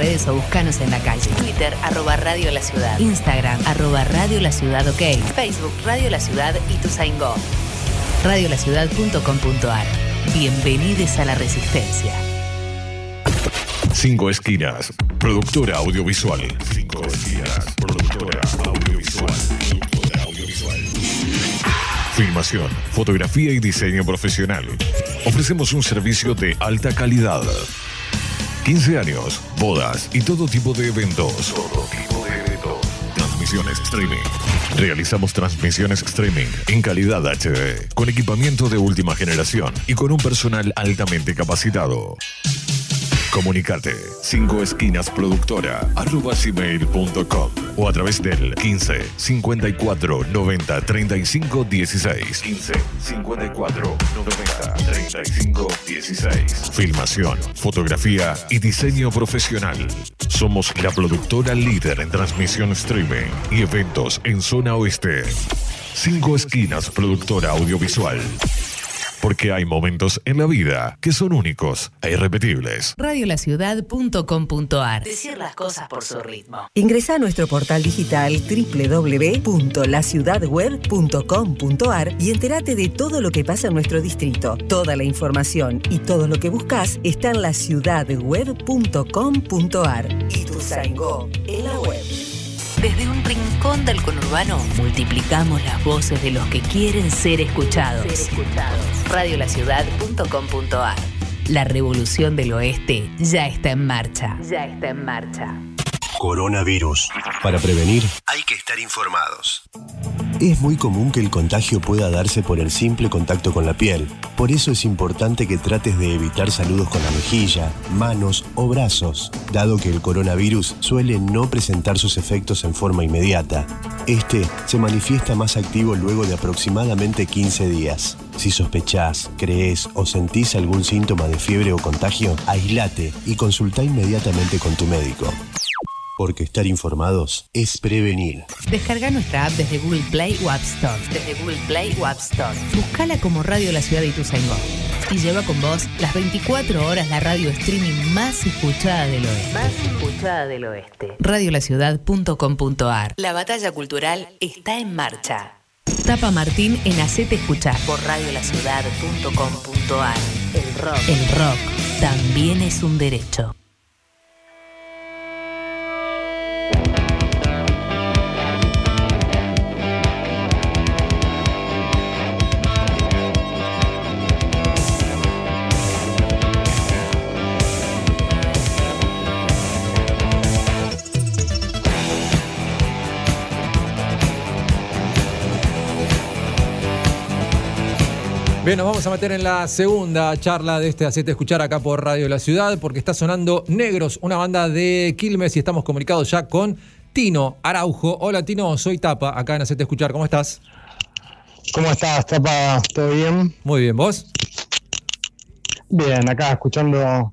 Redes o buscanos en la calle. Twitter, arroba Radio La Ciudad. Instagram, arroba Radio La Ciudad OK. Facebook, Radio La Ciudad y Tuzaingó. Radiolaciudad.com.ar. Bienvenidos a la Resistencia. Cinco Esquinas, productora audiovisual. Cinco Esquinas, productora audiovisual. Productora audiovisual. Filmación, fotografía y diseño profesional. Ofrecemos un servicio de alta calidad. 15 años, bodas y todo tipo de eventos. Todo tipo de eventos. Transmisiones streaming. Realizamos transmisiones streaming en calidad HD, con equipamiento de última generación y con un personal altamente capacitado. Comunicate 5 esquinas productora arroba gmail.com o a través del 15 54 90 35 16 15 54 90 35 16 Filmación, fotografía y diseño profesional. Somos la productora líder en transmisión streaming y eventos en zona oeste. 5 esquinas productora audiovisual. Porque hay momentos en la vida que son únicos e irrepetibles. Radiolaciudad.com.ar. Decir las cosas por su ritmo. Ingresa a nuestro portal digital www.laciudadweb.com.ar y entérate de todo lo que pasa en nuestro distrito. Toda la información y todo lo que buscas está en laciudadweb.com.ar. Y tu Zaingó en la web. Desde un rincón del conurbano multiplicamos las voces de los que quieren ser escuchados. Radiolaciudad.com.ar La revolución del oeste ya está en marcha. Ya está en marcha. Coronavirus. Para prevenir, hay que estar informados. Es muy común que el contagio pueda darse por el simple contacto con la piel. Por eso es importante que trates de evitar saludos con la mejilla, manos o brazos, dado que el coronavirus suele no presentar sus efectos en forma inmediata. Este se manifiesta más activo luego de aproximadamente 15 días. Si sospechás, crees o sentís algún síntoma de fiebre o contagio, aislate y consulta inmediatamente con tu médico. Porque estar informados es prevenir. Descarga nuestra app desde Google Play o App Store. Desde Google Play o App Store. Buscala como Radio La Ciudad de Ituzaingó. Y lleva con vos las 24 horas la radio streaming más escuchada del oeste. Más escuchada del oeste. Radiolaciudad.com.ar La batalla cultural está en marcha. Tapa Martín en Hacete Escuchar por radiolaciudad.com.ar El rock. El rock también es un derecho. Bien, nos vamos a meter en la segunda charla de este Hacete Escuchar acá por Radio La Ciudad, porque está sonando Negros, una banda de Quilmes, y estamos comunicados ya con Tino Araujo. Hola Tino, soy Tapa, acá en Hacete Escuchar, ¿cómo estás? ¿Cómo estás, Tapa? ¿Todo bien? Muy bien, ¿vos? Bien, acá escuchando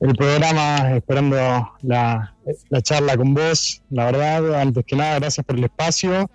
el programa, esperando la, la charla con vos. La verdad, antes que nada, gracias por el espacio.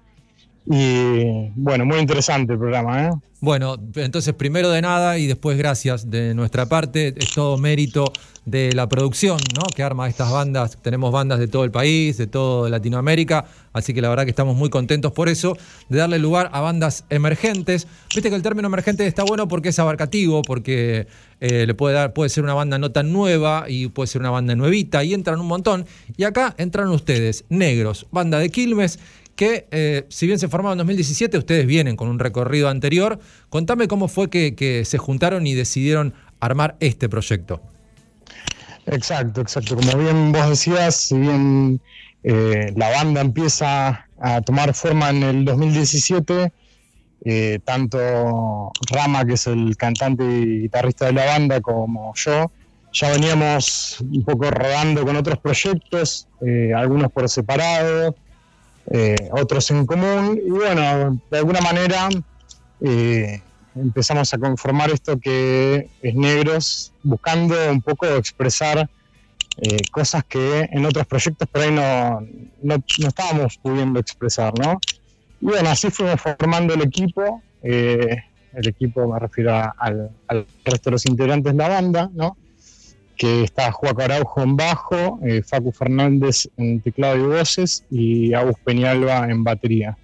Y bueno, muy interesante el programa, ¿eh? Bueno, entonces primero de nada y después gracias de nuestra parte, es todo mérito de la producción, ¿no? Que arma estas bandas. Tenemos bandas de todo el país, de toda Latinoamérica, así que la verdad que estamos muy contentos por eso, de darle lugar a bandas emergentes. Viste que el término emergente está bueno porque es abarcativo, porque eh, le puede dar, puede ser una banda no tan nueva y puede ser una banda nuevita, y entran un montón. Y acá entran ustedes, Negros, banda de Quilmes, que eh, si bien se formaron en 2017, ustedes vienen con un recorrido anterior. Contame cómo fue que, se juntaron y decidieron armar este proyecto. Exacto, exacto. Como bien vos decías, si bien eh, la banda empieza a tomar forma en el 2017, eh, tanto Rama, que es el cantante y guitarrista de la banda, como yo, ya veníamos un poco rodando con otros proyectos, algunos por separado, eh, otros en común, y bueno, de alguna manera eh, empezamos a conformar esto que es negros, buscando un poco expresar eh, cosas que en otros proyectos por ahí no, no, no estábamos pudiendo expresar, ¿no? Y bueno, así fuimos formando el equipo, el equipo me refiero a- al, al resto de los integrantes de la banda, ¿no? Que está Juaco Araujo en bajo, eh, Facu Fernández en teclado y voces y Agus Peñalba en batería.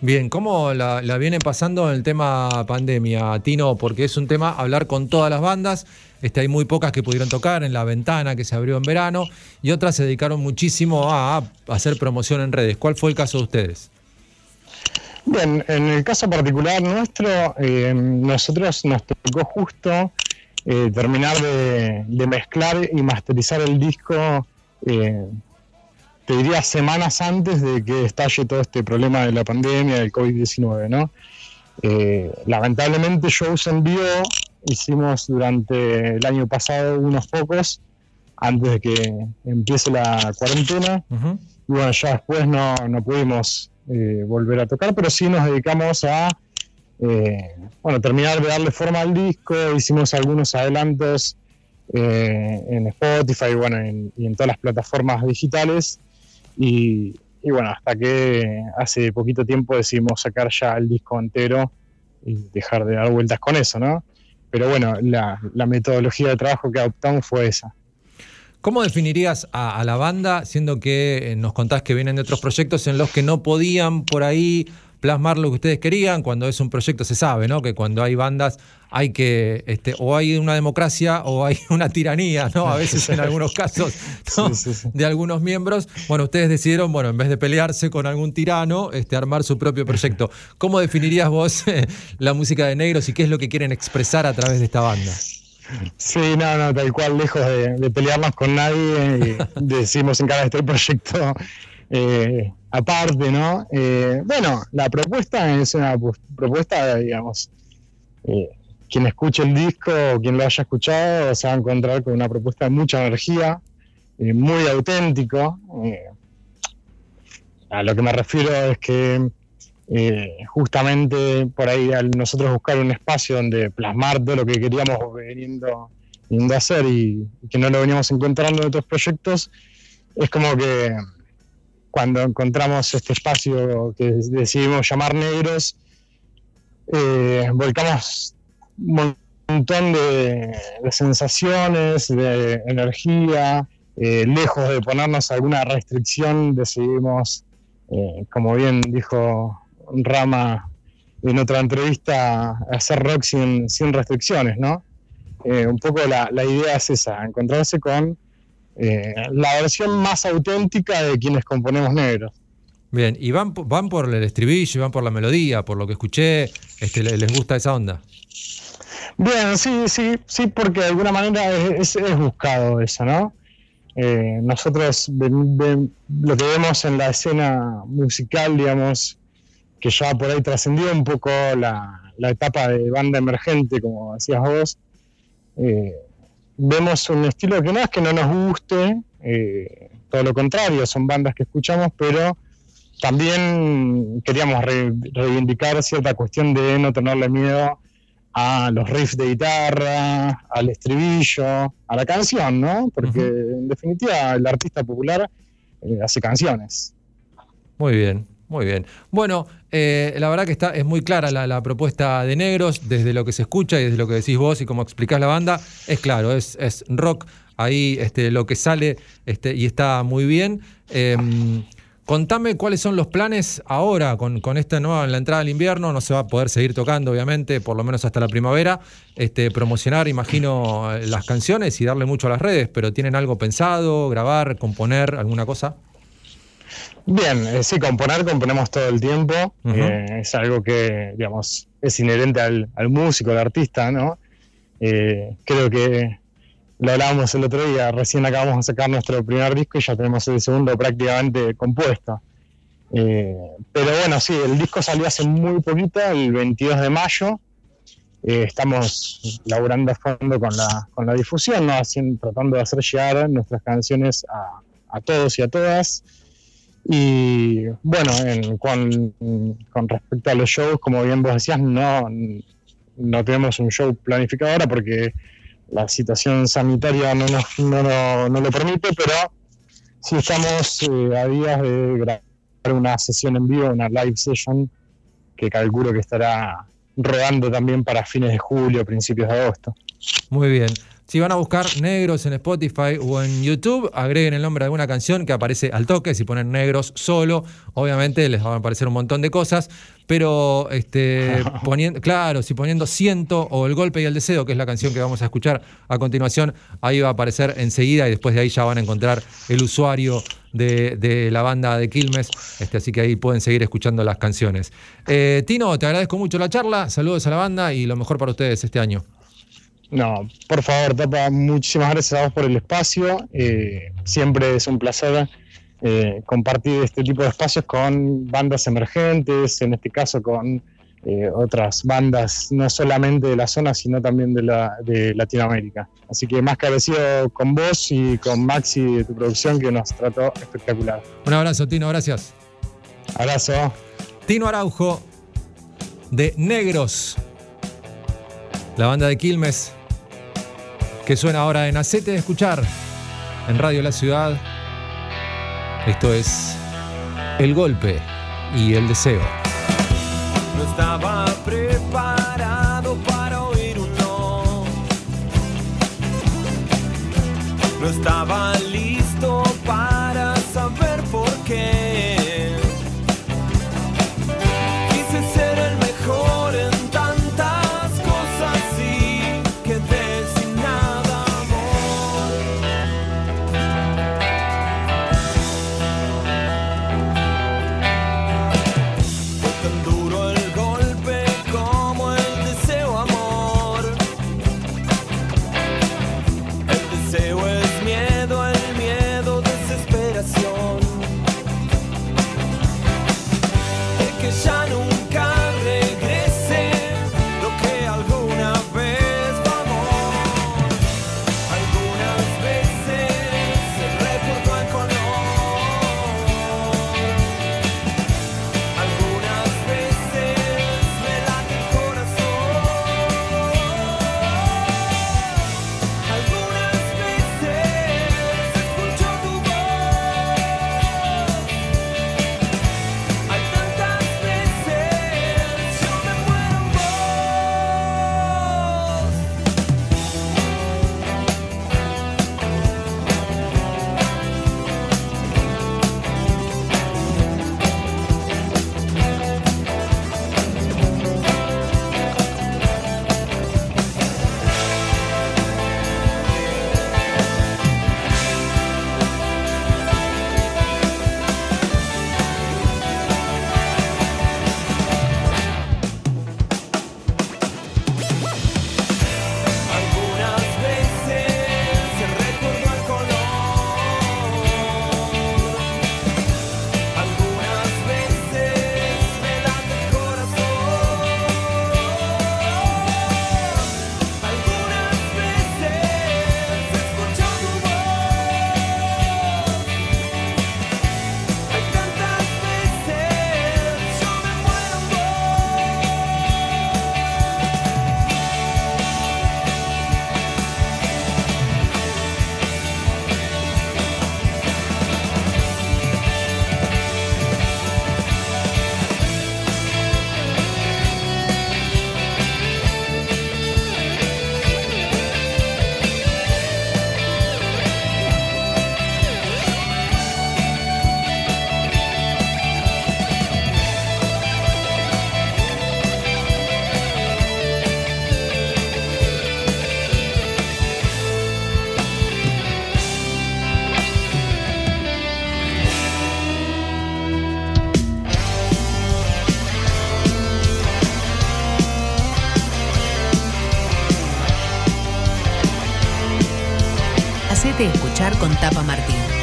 Bien, ¿cómo la, la viene pasando el tema pandemia, Tino? Porque es un tema hablar con todas las bandas. Este, hay muy pocas que pudieron tocar en la ventana que se abrió en verano y otras se dedicaron muchísimo a, a hacer promoción en redes. ¿Cuál fue el caso de ustedes? Bien, en el caso particular nuestro, eh, nosotros nos tocó justo eh, terminar de, de mezclar y masterizar el disco, eh, te diría semanas antes de que estalle todo este problema de la pandemia, del COVID-19, ¿no? Eh, lamentablemente shows en vivo hicimos durante el año pasado unos pocos, antes de que empiece la cuarentena, y bueno, ya después no, no pudimos eh, volver a tocar, pero sí nos dedicamos a eh, bueno, terminar de darle forma al disco, hicimos algunos adelantos eh, en Spotify bueno, en- y en todas las plataformas digitales y, bueno, hasta que hace poquito tiempo decidimos sacar ya el disco entero y dejar de dar vueltas con eso, ¿no? Pero bueno, la, la metodología de trabajo que adoptamos fue esa. ¿Cómo definirías a, a la banda, siendo que eh, nos contás que vienen de otros proyectos en los que no podían por ahí plasmar lo que ustedes querían? Cuando es un proyecto se sabe, ¿no? Que cuando hay bandas hay que, este, o hay una democracia o hay una tiranía, ¿no? A veces en algunos casos, ¿no? De algunos miembros. Bueno, ustedes decidieron, bueno, en vez de pelearse con algún tirano, este, armar su propio proyecto. ¿Cómo definirías vos la música de Negros y qué es lo que quieren expresar a través de esta banda? Sí, no, no, tal cual, lejos de, de pelearnos con nadie, eh, decidimos encarar este proyecto eh, aparte, ¿no? Eh, bueno, la propuesta es una pu- propuesta, digamos, eh, quien escuche el disco o quien lo haya escuchado se va a encontrar con una propuesta de mucha energía, eh, muy auténtico. eh. a lo que me refiero es que eh, justamente por ahí al nosotros buscar un espacio donde plasmar todo lo que queríamos veniendo, viniendo a hacer y, y que no lo veníamos encontrando en otros proyectos, es como que cuando encontramos este espacio que decidimos llamar negros, eh, volcamos un montón de, sensaciones, de energía, eh, lejos de ponernos alguna restricción, decidimos, eh, como bien dijo Rama en otra entrevista, hacer rock sin, restricciones, ¿no? Un poco la, la idea es esa, encontrarse con eh, la versión más auténtica de quienes componemos negros. Bien, y van, van por el estribillo, y van por la melodía, por lo que escuché, este, le- les gusta esa onda. Bien, sí, sí, sí, porque de alguna manera es, es- es buscado eso, ¿no? Eh, nosotros ven- ven- lo que vemos en la escena musical, digamos, que ya por ahí trascendió un poco la, la etapa de banda emergente, como decías vos, eh, vemos un estilo que no es que no nos guste, eh, todo lo contrario, son bandas que escuchamos, pero también queríamos re- reivindicar cierta cuestión de no tenerle miedo a los riffs de guitarra, al estribillo, a la canción, ¿no? Porque en definitiva el artista popular eh, hace canciones. Muy bien, muy bien. Bueno, eh, la verdad que está, es muy clara la, propuesta de Negros, desde lo que se escucha y desde lo que decís vos y cómo explicás la banda, es claro, es, es rock, ahí este, lo que sale este, y está muy bien. Em, Contame cuáles son los planes ahora con, con esta nueva en la entrada del invierno. No se va a poder seguir tocando, obviamente, por lo menos hasta la primavera. Este, promocionar, imagino, las canciones y darle mucho a las redes, pero ¿tienen algo pensado? ¿Grabar? ¿Componer? ¿Alguna cosa? Bien, eh, sí, componer, componemos todo el tiempo. Eh, es algo que, digamos, es inherente al, al músico, al artista, ¿no? Eh, creo que lo hablábamos el otro día, recién acabamos de sacar nuestro primer disco y ya tenemos el segundo prácticamente compuesto. Pero bueno, sí, el disco salió hace muy poquito, el 22 de mayo. Estamos laburando a fondo con la, con la difusión, ¿no? Tratando de hacer llegar nuestras canciones a, a todos y a todas. Y bueno, en- con, con respecto a los shows, como bien vos decías, no, no tenemos un show planificado ahora porque la situación sanitaria no, no- no lo permite, pero sí estamos eh, a días de grabar una sesión en vivo, una live session, que calculo que estará rodando también para fines de julio, principios de agosto. Muy bien. Si van a buscar negros en Spotify o en YouTube, agreguen el nombre de alguna canción que aparece al toque. Si ponen negros solo, obviamente les van a aparecer un montón de cosas. Pero este, poniendo, claro, si poniendo Siento o El Golpe y el Deseo, que es la canción que vamos a escuchar a continuación, ahí va a aparecer enseguida y después de ahí ya van a encontrar el usuario de, de la banda de Quilmes. Este, así que ahí pueden seguir escuchando las canciones. Eh, Tino, te agradezco mucho la charla. Saludos a la banda y lo mejor para ustedes este año. No, por favor, Tapa, muchísimas gracias a vos por el espacio. Eh, siempre es un placer eh, compartir este tipo de espacios con bandas emergentes, en este caso con eh, otras bandas, no solamente de la zona, sino también de, la, de Latinoamérica. Así que más que agradecido con vos y con Maxi de tu producción que nos trató espectacular. Un abrazo, Tino, gracias. Abrazo. Tino Araujo, de Negros, la banda de Quilmes, que suena ahora en Acete de Escuchar, en Radio La Ciudad. Esto es El Golpe y el Deseo. No estaba preparado para oír un no. No estaba Hacete escuchar con Tapa Martín.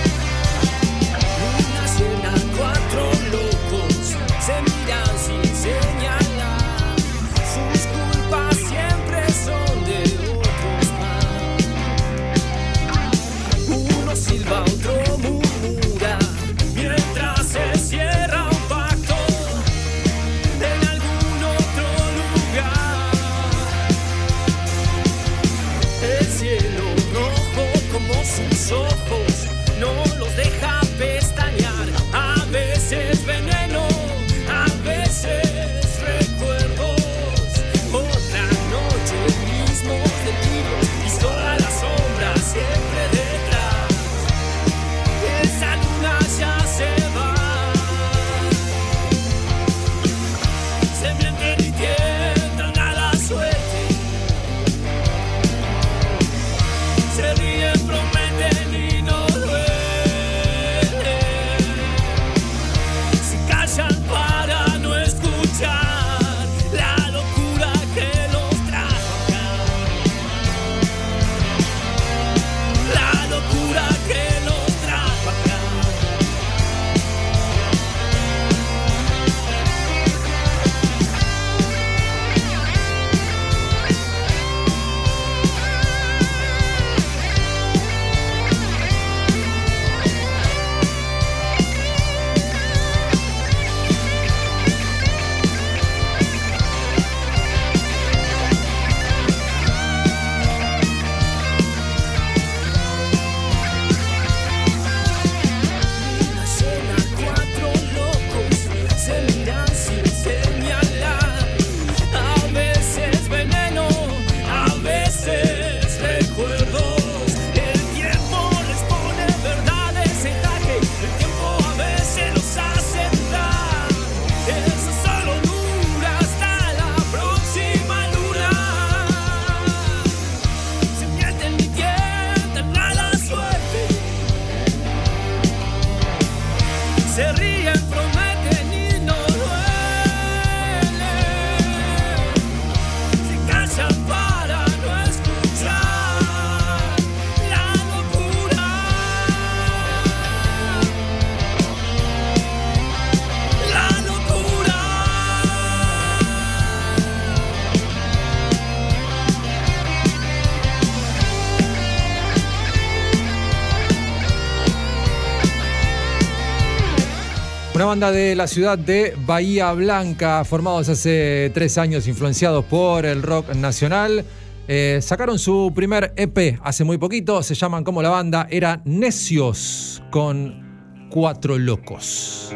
Banda de la ciudad de Bahía Blanca, formados hace tres años, influenciados por el rock nacional. Eh, sacaron su primer EP hace muy poquito, se llaman como la banda, era Necios con Cuatro Locos.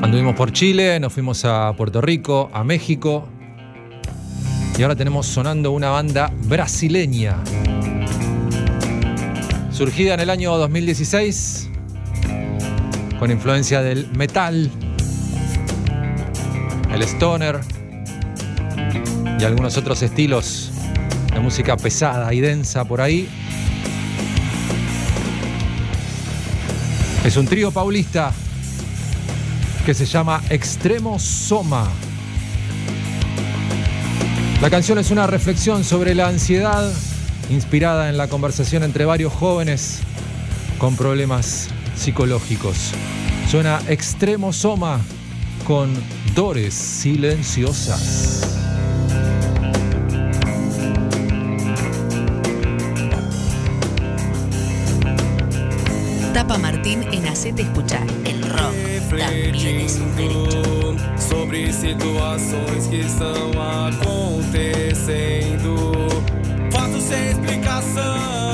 Anduvimos por Chile, nos fuimos a Puerto Rico, a México y ahora tenemos sonando una banda brasileña. Surgida en el año 2016, con influencia del metal, el stoner y algunos otros estilos de música pesada y densa por ahí. Es un trío paulista que se llama Extremo Soma. La canción es una reflexión sobre la ansiedad inspirada en la conversación entre varios jóvenes con problemas psicológicos. Suena Extremo Soma con Dores Silenciosas. Tapa Martín en Hacete Escuchar. El rock también es un derecho. sobre situações que estão acontecendo. Fatos sem explicação.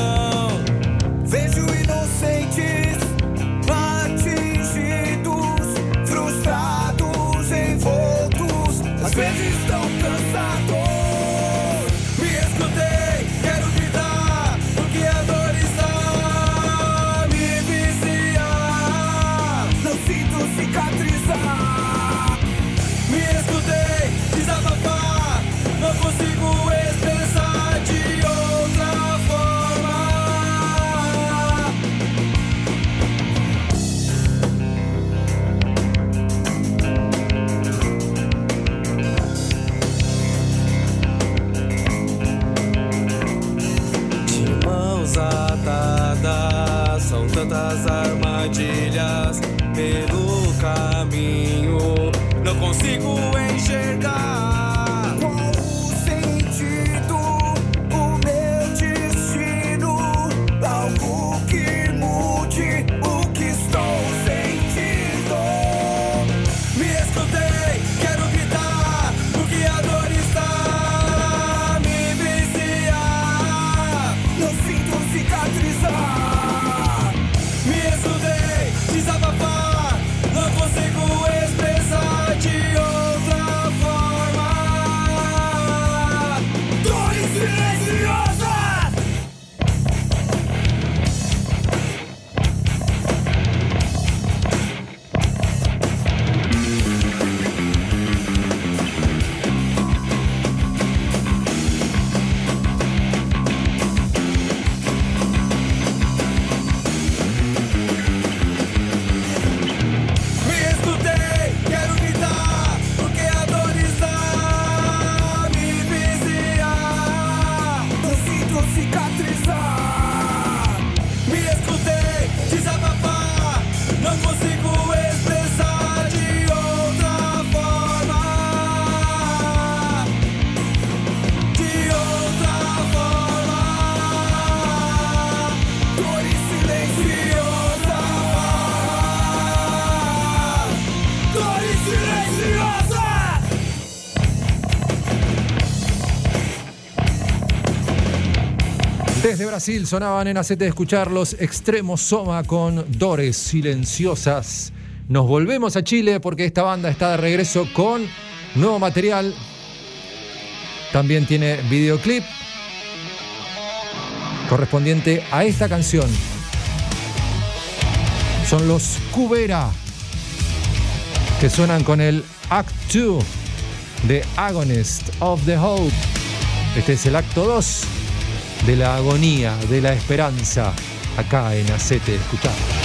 São tantas armadilhas pelo caminho. Não consigo enxergar Desde Brasil sonaban en Hacete de escuchar los extremos Soma con Dores Silenciosas. Nos volvemos a Chile porque esta banda está de regreso con nuevo material. También tiene videoclip correspondiente a esta canción. Son los Cubera que suenan con el Act 2 de Agonist of the Hope. Este es el acto 2 de la agonía, de la esperanza, acá en Acete Escuchar.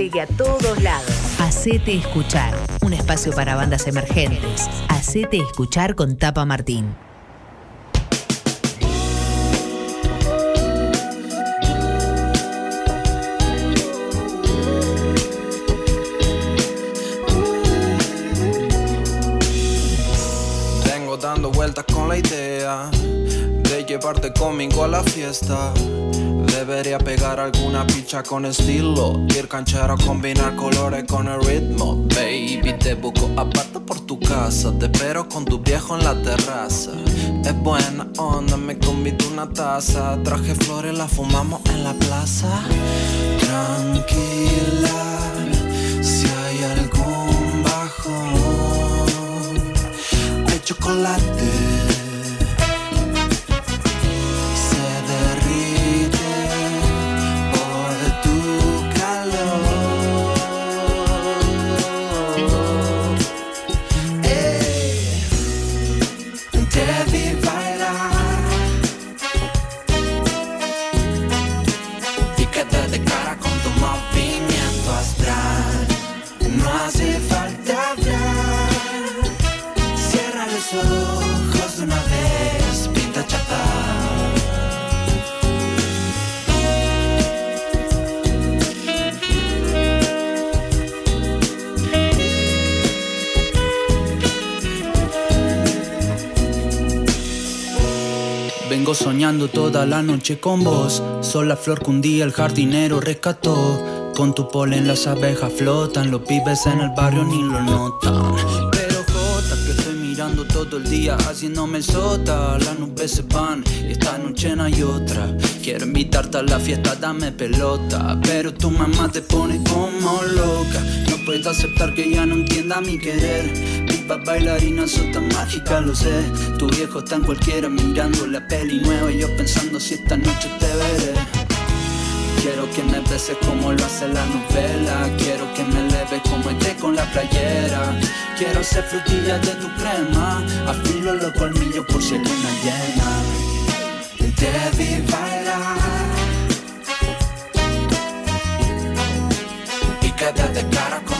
Llegue a todos lados. Hacete escuchar, un espacio para bandas emergentes. Hacete escuchar con Tapa Martín. Vengo dando vueltas con la idea de llevarte conmigo a la fiesta. Con estilo. Ir canchero, combinar colores con el ritmo. Baby, te busco aparte por tu casa. Te espero con tu viejo en la terraza. Es buena onda, me convido una taza. Traje flores, la fumamos en la plaza. Tranquila, Toda la noche con vos. Sos la flor que un día el jardinero rescató. Con tu polen las abejas flotan, los pibes en el barrio ni lo notan. Pero Jota, que estoy mirando todo el día haciéndome el sota. Las nubes se van y esta noche no hay otra. Quiero invitarte a la fiesta, dame pelota. Pero tu mamá te pone como loca. No puedo aceptar que ya no entienda mi querer. Viva bailarina, sos tan mágica, lo sé. Tu viejo en cualquiera mirando la peli nueva. Y yo pensando si esta noche te veré. Quiero que me beses como lo hace la novela. Quiero que me leves como esté con la playera. Quiero ser frutilla de tu crema. Afilo los colmillos por si hay luna llena. Te vi bailar. Y quedé de cara con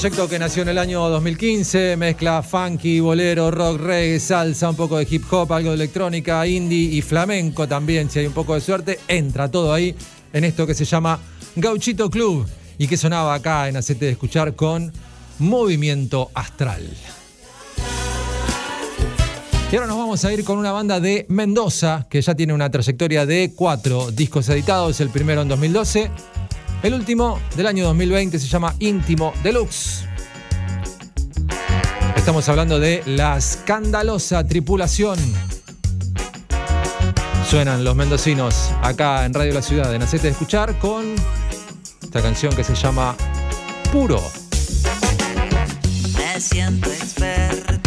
proyecto que nació en el año 2015, mezcla funky, bolero, rock, reggae, salsa, un poco de hip hop, algo de electrónica, indie y flamenco también. Si hay un poco de suerte, entra todo ahí en esto que se llama Gauchito Club y que sonaba acá en Acete de Escuchar con Movimiento Astral. Y ahora nos vamos a ir con una banda de Mendoza que ya tiene una trayectoria de cuatro discos editados, el primero en 2012. El último del año 2020 se llama Íntimo Deluxe. Estamos hablando de la escandalosa tripulación. Suenan los mendocinos acá en Radio La Ciudad, en Acete de Escuchar, con esta canción que se llama Puro. Me siento experto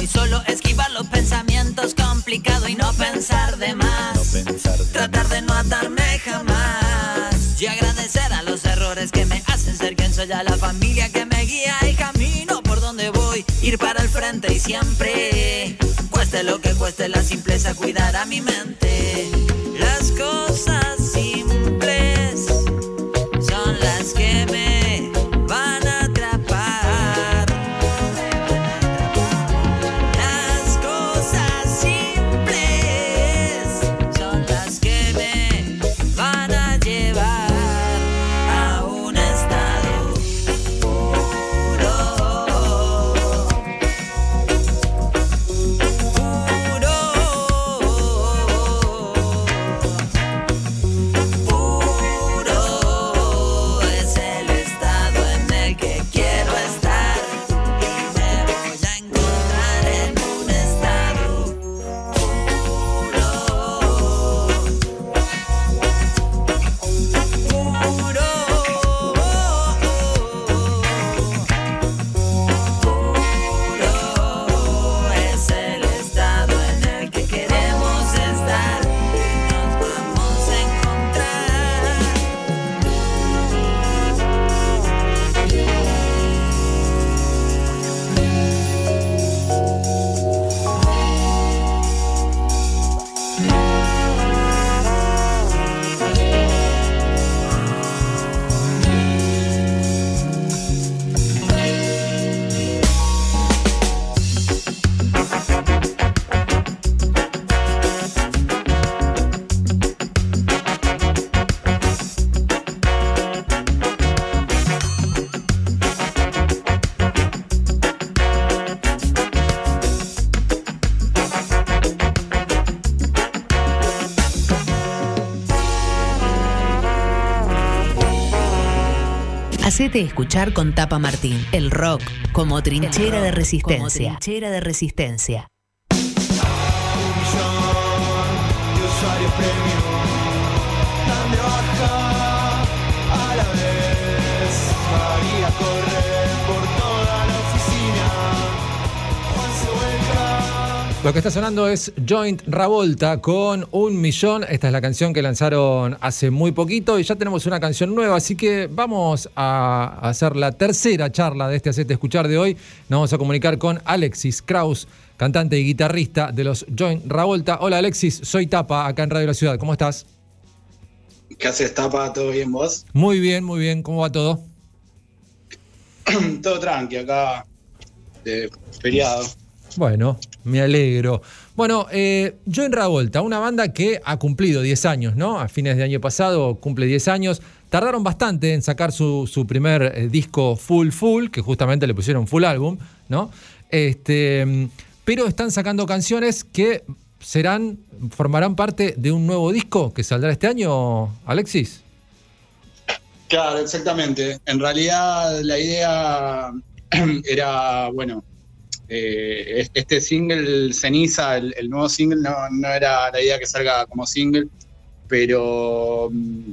estoy solo, esquivar los pensamientos complicados y no pensar de más. Tratar de no atarme jamás. Y agradecer a los errores que me hacen ser quien soy, a la familia que me guía y camino por donde voy. Ir para el frente y siempre, cueste lo que cueste la simpleza, cuidar a mi mente. Las cosas Hacete escuchar con Tapa Martín. El rock como trinchera de resistencia. trinchera de resistencia. de usuarios premium Lo que está sonando es Joint Ravolta con un millón. Esta es la canción que lanzaron hace muy poquito y ya tenemos una canción nueva, así que vamos a hacer la tercera charla de este Hacete Escuchar de hoy. Nos vamos a comunicar con Alexis Kraus, cantante y guitarrista de los Joint Ravolta. Hola Alexis, soy Tapa acá en Radio La Ciudad. ¿Cómo estás? ¿Qué haces, Tapa? ¿Todo bien vos? Muy bien, muy bien. ¿Cómo va todo? Todo tranqui acá, de feriado. Bueno, me alegro. Bueno, eh, Yo en Ravolta, una banda que ha cumplido 10 años, ¿no? A fines de año pasado cumple 10 años. Tardaron bastante en sacar su, su primer eh, disco full full, que justamente le pusieron full álbum, ¿no? Este, pero están sacando canciones que serán, formarán parte de un nuevo disco que saldrá este año, Alexis. Claro, exactamente. En realidad la idea era, bueno, eh, este single, Ceniza, el, el nuevo single, no, no era la idea que salga como single, pero mm,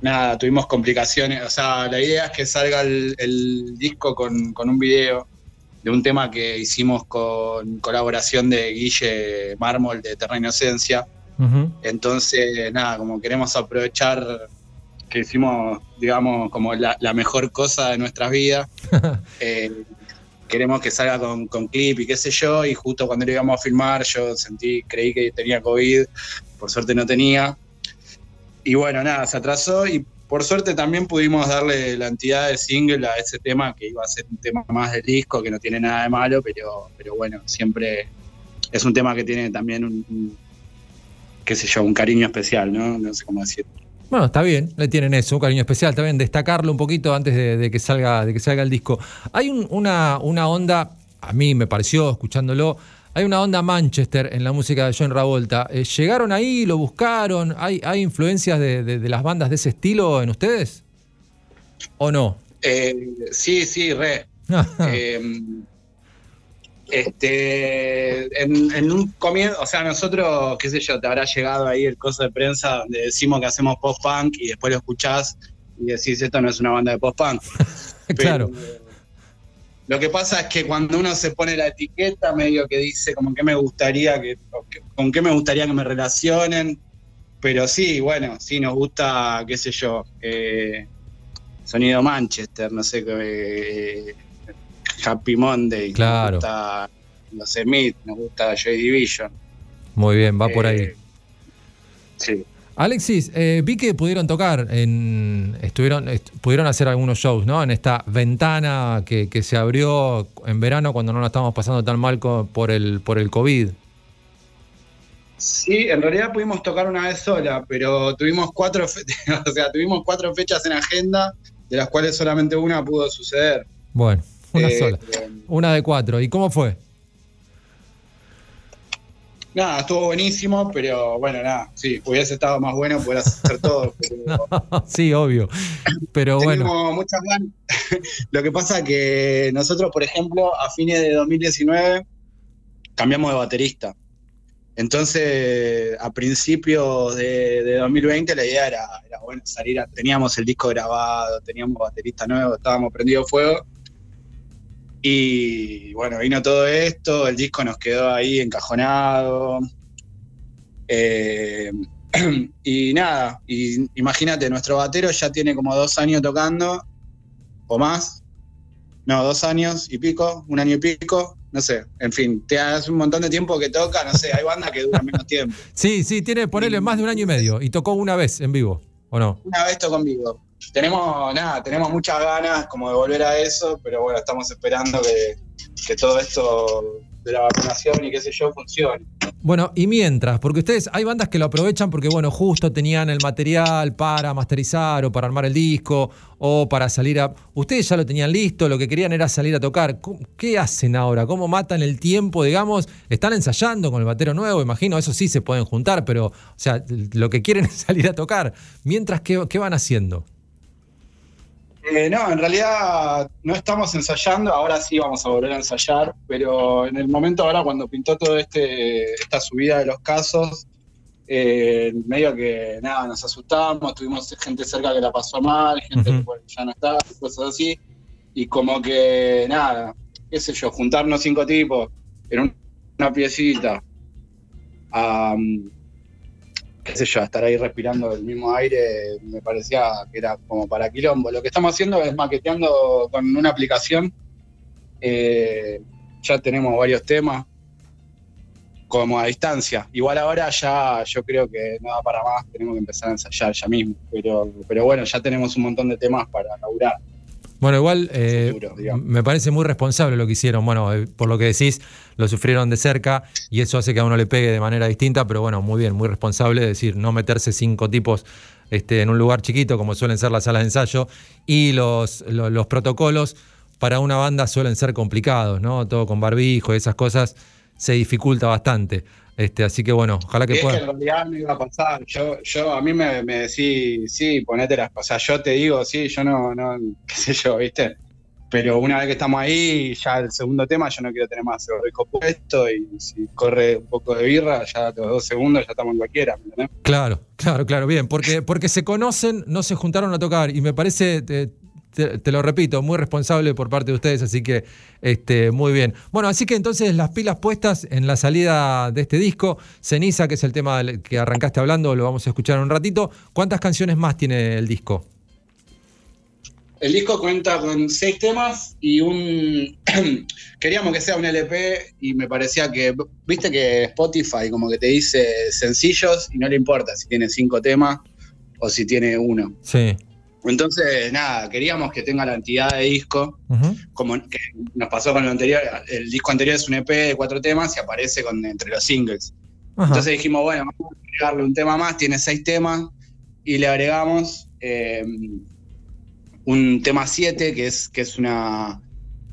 nada, tuvimos complicaciones. O sea, la idea es que salga el, el disco con, con un video de un tema que hicimos con colaboración de Guille Mármol de Eterna Inocencia. Entonces, nada, como queremos aprovechar que hicimos, digamos, como la, la mejor cosa de nuestras vidas, eh, queremos que salga con, clip y qué sé yo, y justo cuando lo íbamos a filmar yo sentí, creí que tenía COVID, por suerte no tenía. Y bueno, nada, se atrasó y por suerte también pudimos darle la entidad de single a ese tema, que iba a ser un tema más del disco, que no tiene nada de malo, pero, pero bueno, siempre es un tema que tiene también un, un, qué sé yo, un cariño especial, ¿no? No sé cómo decirlo. Bueno, está bien, le tienen eso, un cariño especial, también destacarlo un poquito antes de, de que, salga, de que salga el disco. Hay un- una, una onda, a mí me pareció, escuchándolo, hay una onda Manchester en la música de John Ravolta. Eh, ¿Llegaron ahí, lo buscaron? ¿Hay, hay influencias de, de- de las bandas de ese estilo en ustedes? ¿O no? Eh, sí, sí, re. Eh, este, en, en un comienzo, o sea, nosotros, qué sé yo, te habrá llegado ahí el coso de prensa donde decimos que hacemos post-punk y después lo escuchás y decís, esto no es una banda de post-punk. claro. Lo que pasa es que cuando uno se pone la etiqueta, medio que dice como que me gustaría que- con qué me gustaría que me relacionen. Pero sí, bueno, sí nos gusta, qué sé yo, eh, sonido Manchester, no sé, eh, Happy Monday, Claro. nos gusta los Smith, nos gusta Joy Division. Muy bien, va por ahí. Eh, Sí. Alexis, eh, vi que pudieron tocar, en, estuvieron, est- pudieron hacer algunos shows, ¿no? En esta ventana que, que se abrió en verano cuando no la estábamos pasando tan mal por el, por el COVID. Sí, en realidad pudimos tocar una vez sola, pero tuvimos cuatro, o sea, tuvimos cuatro fechas en agenda, de las cuales solamente una pudo suceder. Bueno, una Eh, sola. Una de cuatro. ¿Y cómo fue? Nada, estuvo buenísimo, pero bueno, nada, sí, hubiese estado más bueno poder hacer todo. Pero sí, obvio. Pero bueno. Tenemos muchas ganas. Lo que pasa que nosotros, por ejemplo, a fines de 2019 cambiamos de baterista. Entonces, a principios de, de 2020 la idea era, era, bueno, salir a- teníamos el disco grabado, teníamos baterista nuevo, estábamos prendido fuego. Y bueno, vino todo esto, el disco nos quedó ahí encajonado. Eh, y nada, y imagínate, nuestro batero ya tiene como dos años tocando, o más. No, dos años y pico, un año y pico, no sé. En fin, te hace un montón de tiempo que toca, no sé, hay bandas que duran menos tiempo. Sí, sí, tiene, ponerle más de un año y medio. Y tocó una vez en vivo, ¿o no? Una vez tocó en vivo. Tenemos, nada, tenemos muchas ganas como de volver a eso, pero bueno, estamos esperando que, que todo esto de la vacunación y qué sé yo funcione. Bueno, y mientras, porque ustedes, hay bandas que lo aprovechan porque, bueno, justo tenían el material para masterizar o para armar el disco o para salir a... Ustedes ya lo tenían listo, lo que querían era salir a tocar. ¿Cómo- ¿Qué hacen ahora? ¿Cómo matan el tiempo, digamos? Están ensayando con el batero nuevo, imagino, eso sí se pueden juntar, pero, o sea, lo que quieren es salir a tocar. Mientras, ¿qué, qué van haciendo? Eh, no, en realidad no estamos ensayando, ahora sí vamos a volver a ensayar, pero en el momento ahora cuando pintó todo este esta subida de los casos, eh, medio que nada, nos asustamos, tuvimos gente cerca que la pasó mal, gente que bueno, ya no está, cosas así, y como que nada, qué sé yo, juntarnos cinco tipos en un- una piecita, a, qué sé yo, estar ahí respirando el mismo aire, me parecía que era como para quilombo. Lo que estamos haciendo es maqueteando con una aplicación. eh, ya tenemos varios temas como a distancia. Igual ahora ya yo creo que no da para más, tenemos que empezar a ensayar ya mismo. Pero, pero bueno, ya tenemos un montón de temas para laburar. Bueno, igual eh, Futuro, me parece muy responsable lo que hicieron. Bueno, eh, por lo que decís, lo sufrieron de cerca y eso hace que a uno le pegue de manera distinta, pero bueno, muy bien, muy responsable, es decir, no meterse cinco tipos este, en un lugar chiquito como suelen ser las salas de ensayo y los, lo- los protocolos para una banda suelen ser complicados, ¿no? Todo con barbijo y esas cosas se dificulta bastante. Este, así que bueno, ojalá que Y es que pueda. en realidad no iba a pasar. Yo, yo a mí me, me decís, sí, ponete las cosas. Yo te digo, sí, yo no, no, qué sé yo, ¿viste? Pero una vez que estamos ahí, ya el segundo tema, yo no quiero tener más el rico puesto y si corre un poco de birra, ya los dos segundos ya estamos en cualquiera, ¿me entendés? Claro, claro, claro, bien, porque, porque se conocen, no se juntaron a tocar y me parece, te, te- te lo repito, muy responsable por parte de ustedes, así que este, muy bien. Bueno, así que entonces las pilas puestas en la salida de este disco, Ceniza, que es el tema del que arrancaste hablando, lo vamos a escuchar en un ratito. ¿Cuántas canciones más tiene el disco? El disco cuenta con seis temas y un. Queríamos que sea un LP y me parecía que. Viste que Spotify como que te dice sencillos y no le importa si tiene cinco temas o si tiene uno. Sí. Entonces, nada, queríamos que tenga la entidad de disco, como que nos pasó con lo anterior. El disco anterior es un EP de cuatro temas y aparece con, entre los singles. Entonces dijimos, bueno, vamos a agregarle un tema más, tiene seis temas, y le agregamos eh, un tema siete, que es, que es una,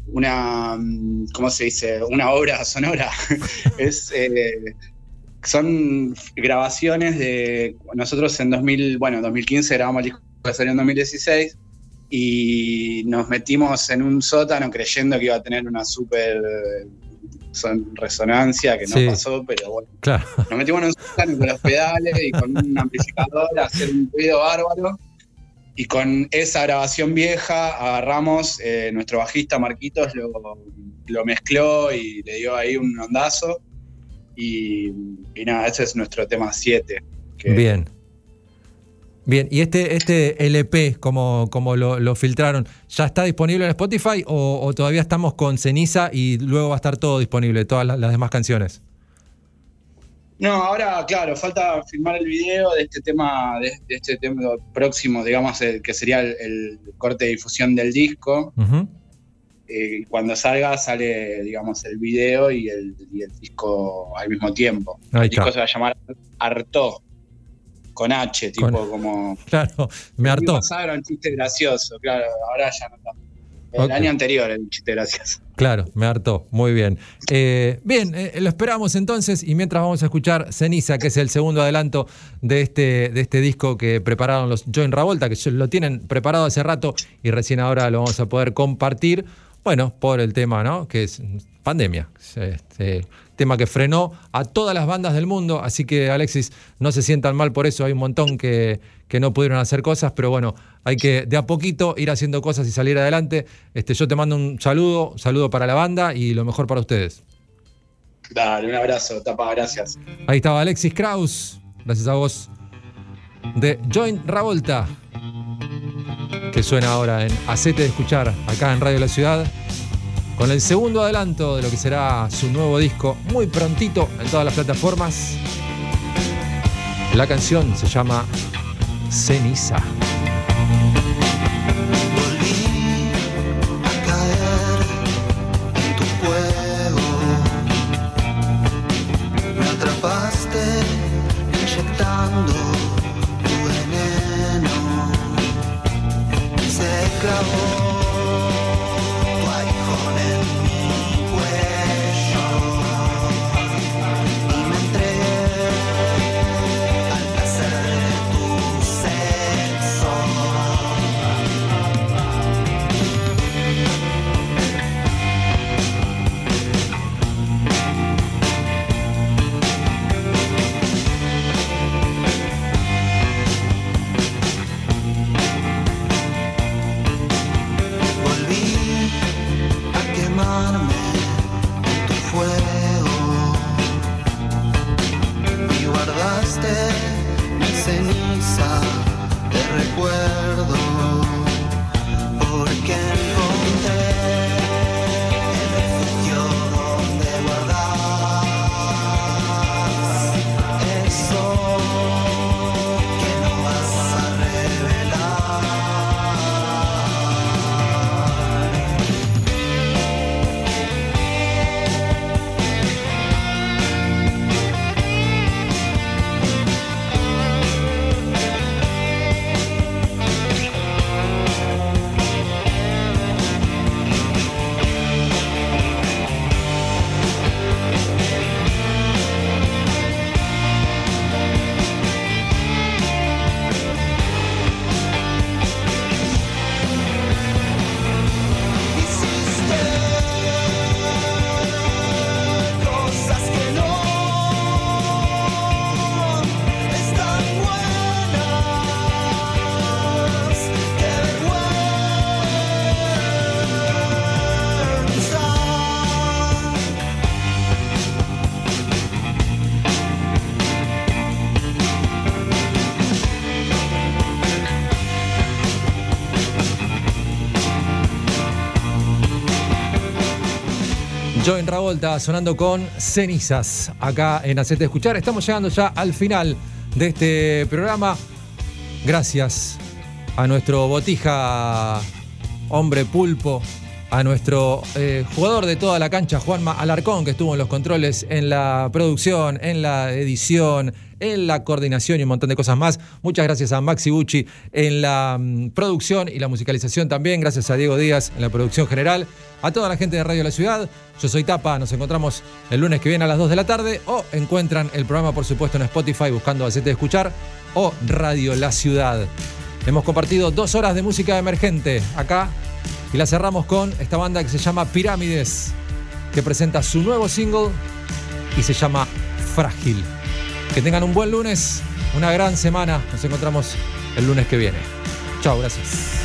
una, mm, ¿cómo se dice? Una obra sonora. es, eh, son grabaciones de, nosotros en 2000, bueno, 2015 grabamos el disco que salió en 2016, y nos metimos en un sótano creyendo que iba a tener una súper son- resonancia, que no Sí. pasó, pero bueno. Claro. Nos metimos en un sótano con los pedales y con un amplificador a hacer un ruido bárbaro. y con esa grabación vieja agarramos, eh, nuestro bajista Marquitos lo, lo mezcló y le dio ahí un ondazo. Y, y nada, ese es nuestro tema 7. Bien. Bien, y este, este LP, como, como lo, lo filtraron, ¿ya está disponible en Spotify o, o todavía estamos con ceniza y luego va a estar todo disponible, todas las, las demás canciones? No, ahora, claro, falta filmar el video de este tema, de, de este tema próximo, digamos, el que sería el, el corte de difusión del disco. Eh, cuando salga, sale, digamos, el video y el, y el disco al mismo tiempo. Ahí el disco se va a llamar Hartó, con H, tipo Con- como. Claro, me El hartó. pasado era un chiste gracioso, claro, ahora ya no tanto. El año anterior un chiste gracioso. Claro, me hartó. Muy bien. Eh, bien, eh, lo esperamos entonces y mientras vamos a escuchar Ceniza, que es el segundo adelanto de este, de este disco que prepararon los Join Ravolta, que lo tienen preparado hace rato y recién ahora lo vamos a poder compartir. Bueno, por el tema, ¿no? Que es pandemia. Este, tema que frenó a todas las bandas del mundo, así que Alexis, no se sientan mal por eso, hay un montón que, que no pudieron hacer cosas, pero bueno, hay que de a poquito ir haciendo cosas y salir adelante. Este, yo te mando un saludo, saludo para la banda y lo mejor para ustedes. Dale, un abrazo, tapa, gracias. Ahí estaba Alexis Kraus, gracias a vos, de Join Ravolta, que suena ahora en Acete de Escuchar, acá en Radio La Ciudad, con el segundo adelanto de lo que será su nuevo disco, muy prontito en todas las plataformas. La canción se llama Ceniza. Join Ravolta sonando con cenizas acá en Hacete Escuchar. Estamos llegando ya al final de este programa. Gracias a nuestro botija hombre pulpo, a nuestro eh, jugador de toda la cancha, Juanma Alarcón, que estuvo en los controles, en la producción, en la edición, en la coordinación y un montón de cosas más. Muchas gracias a Maxi Bucci en la mm, producción y la musicalización también. Gracias a Diego Díaz en la producción general. A toda la gente de Radio La Ciudad. Yo soy Tapa. Nos encontramos el lunes que viene a las 2 de la tarde. O encuentran el programa, por supuesto, en Spotify buscando Acete de Escuchar o Radio La Ciudad. Hemos compartido dos horas de música emergente acá y la cerramos con esta banda que se llama Pirámides, que presenta su nuevo single y se llama Frágil. Que tengan un buen lunes, una gran semana. Nos encontramos el lunes que viene. Chao, gracias.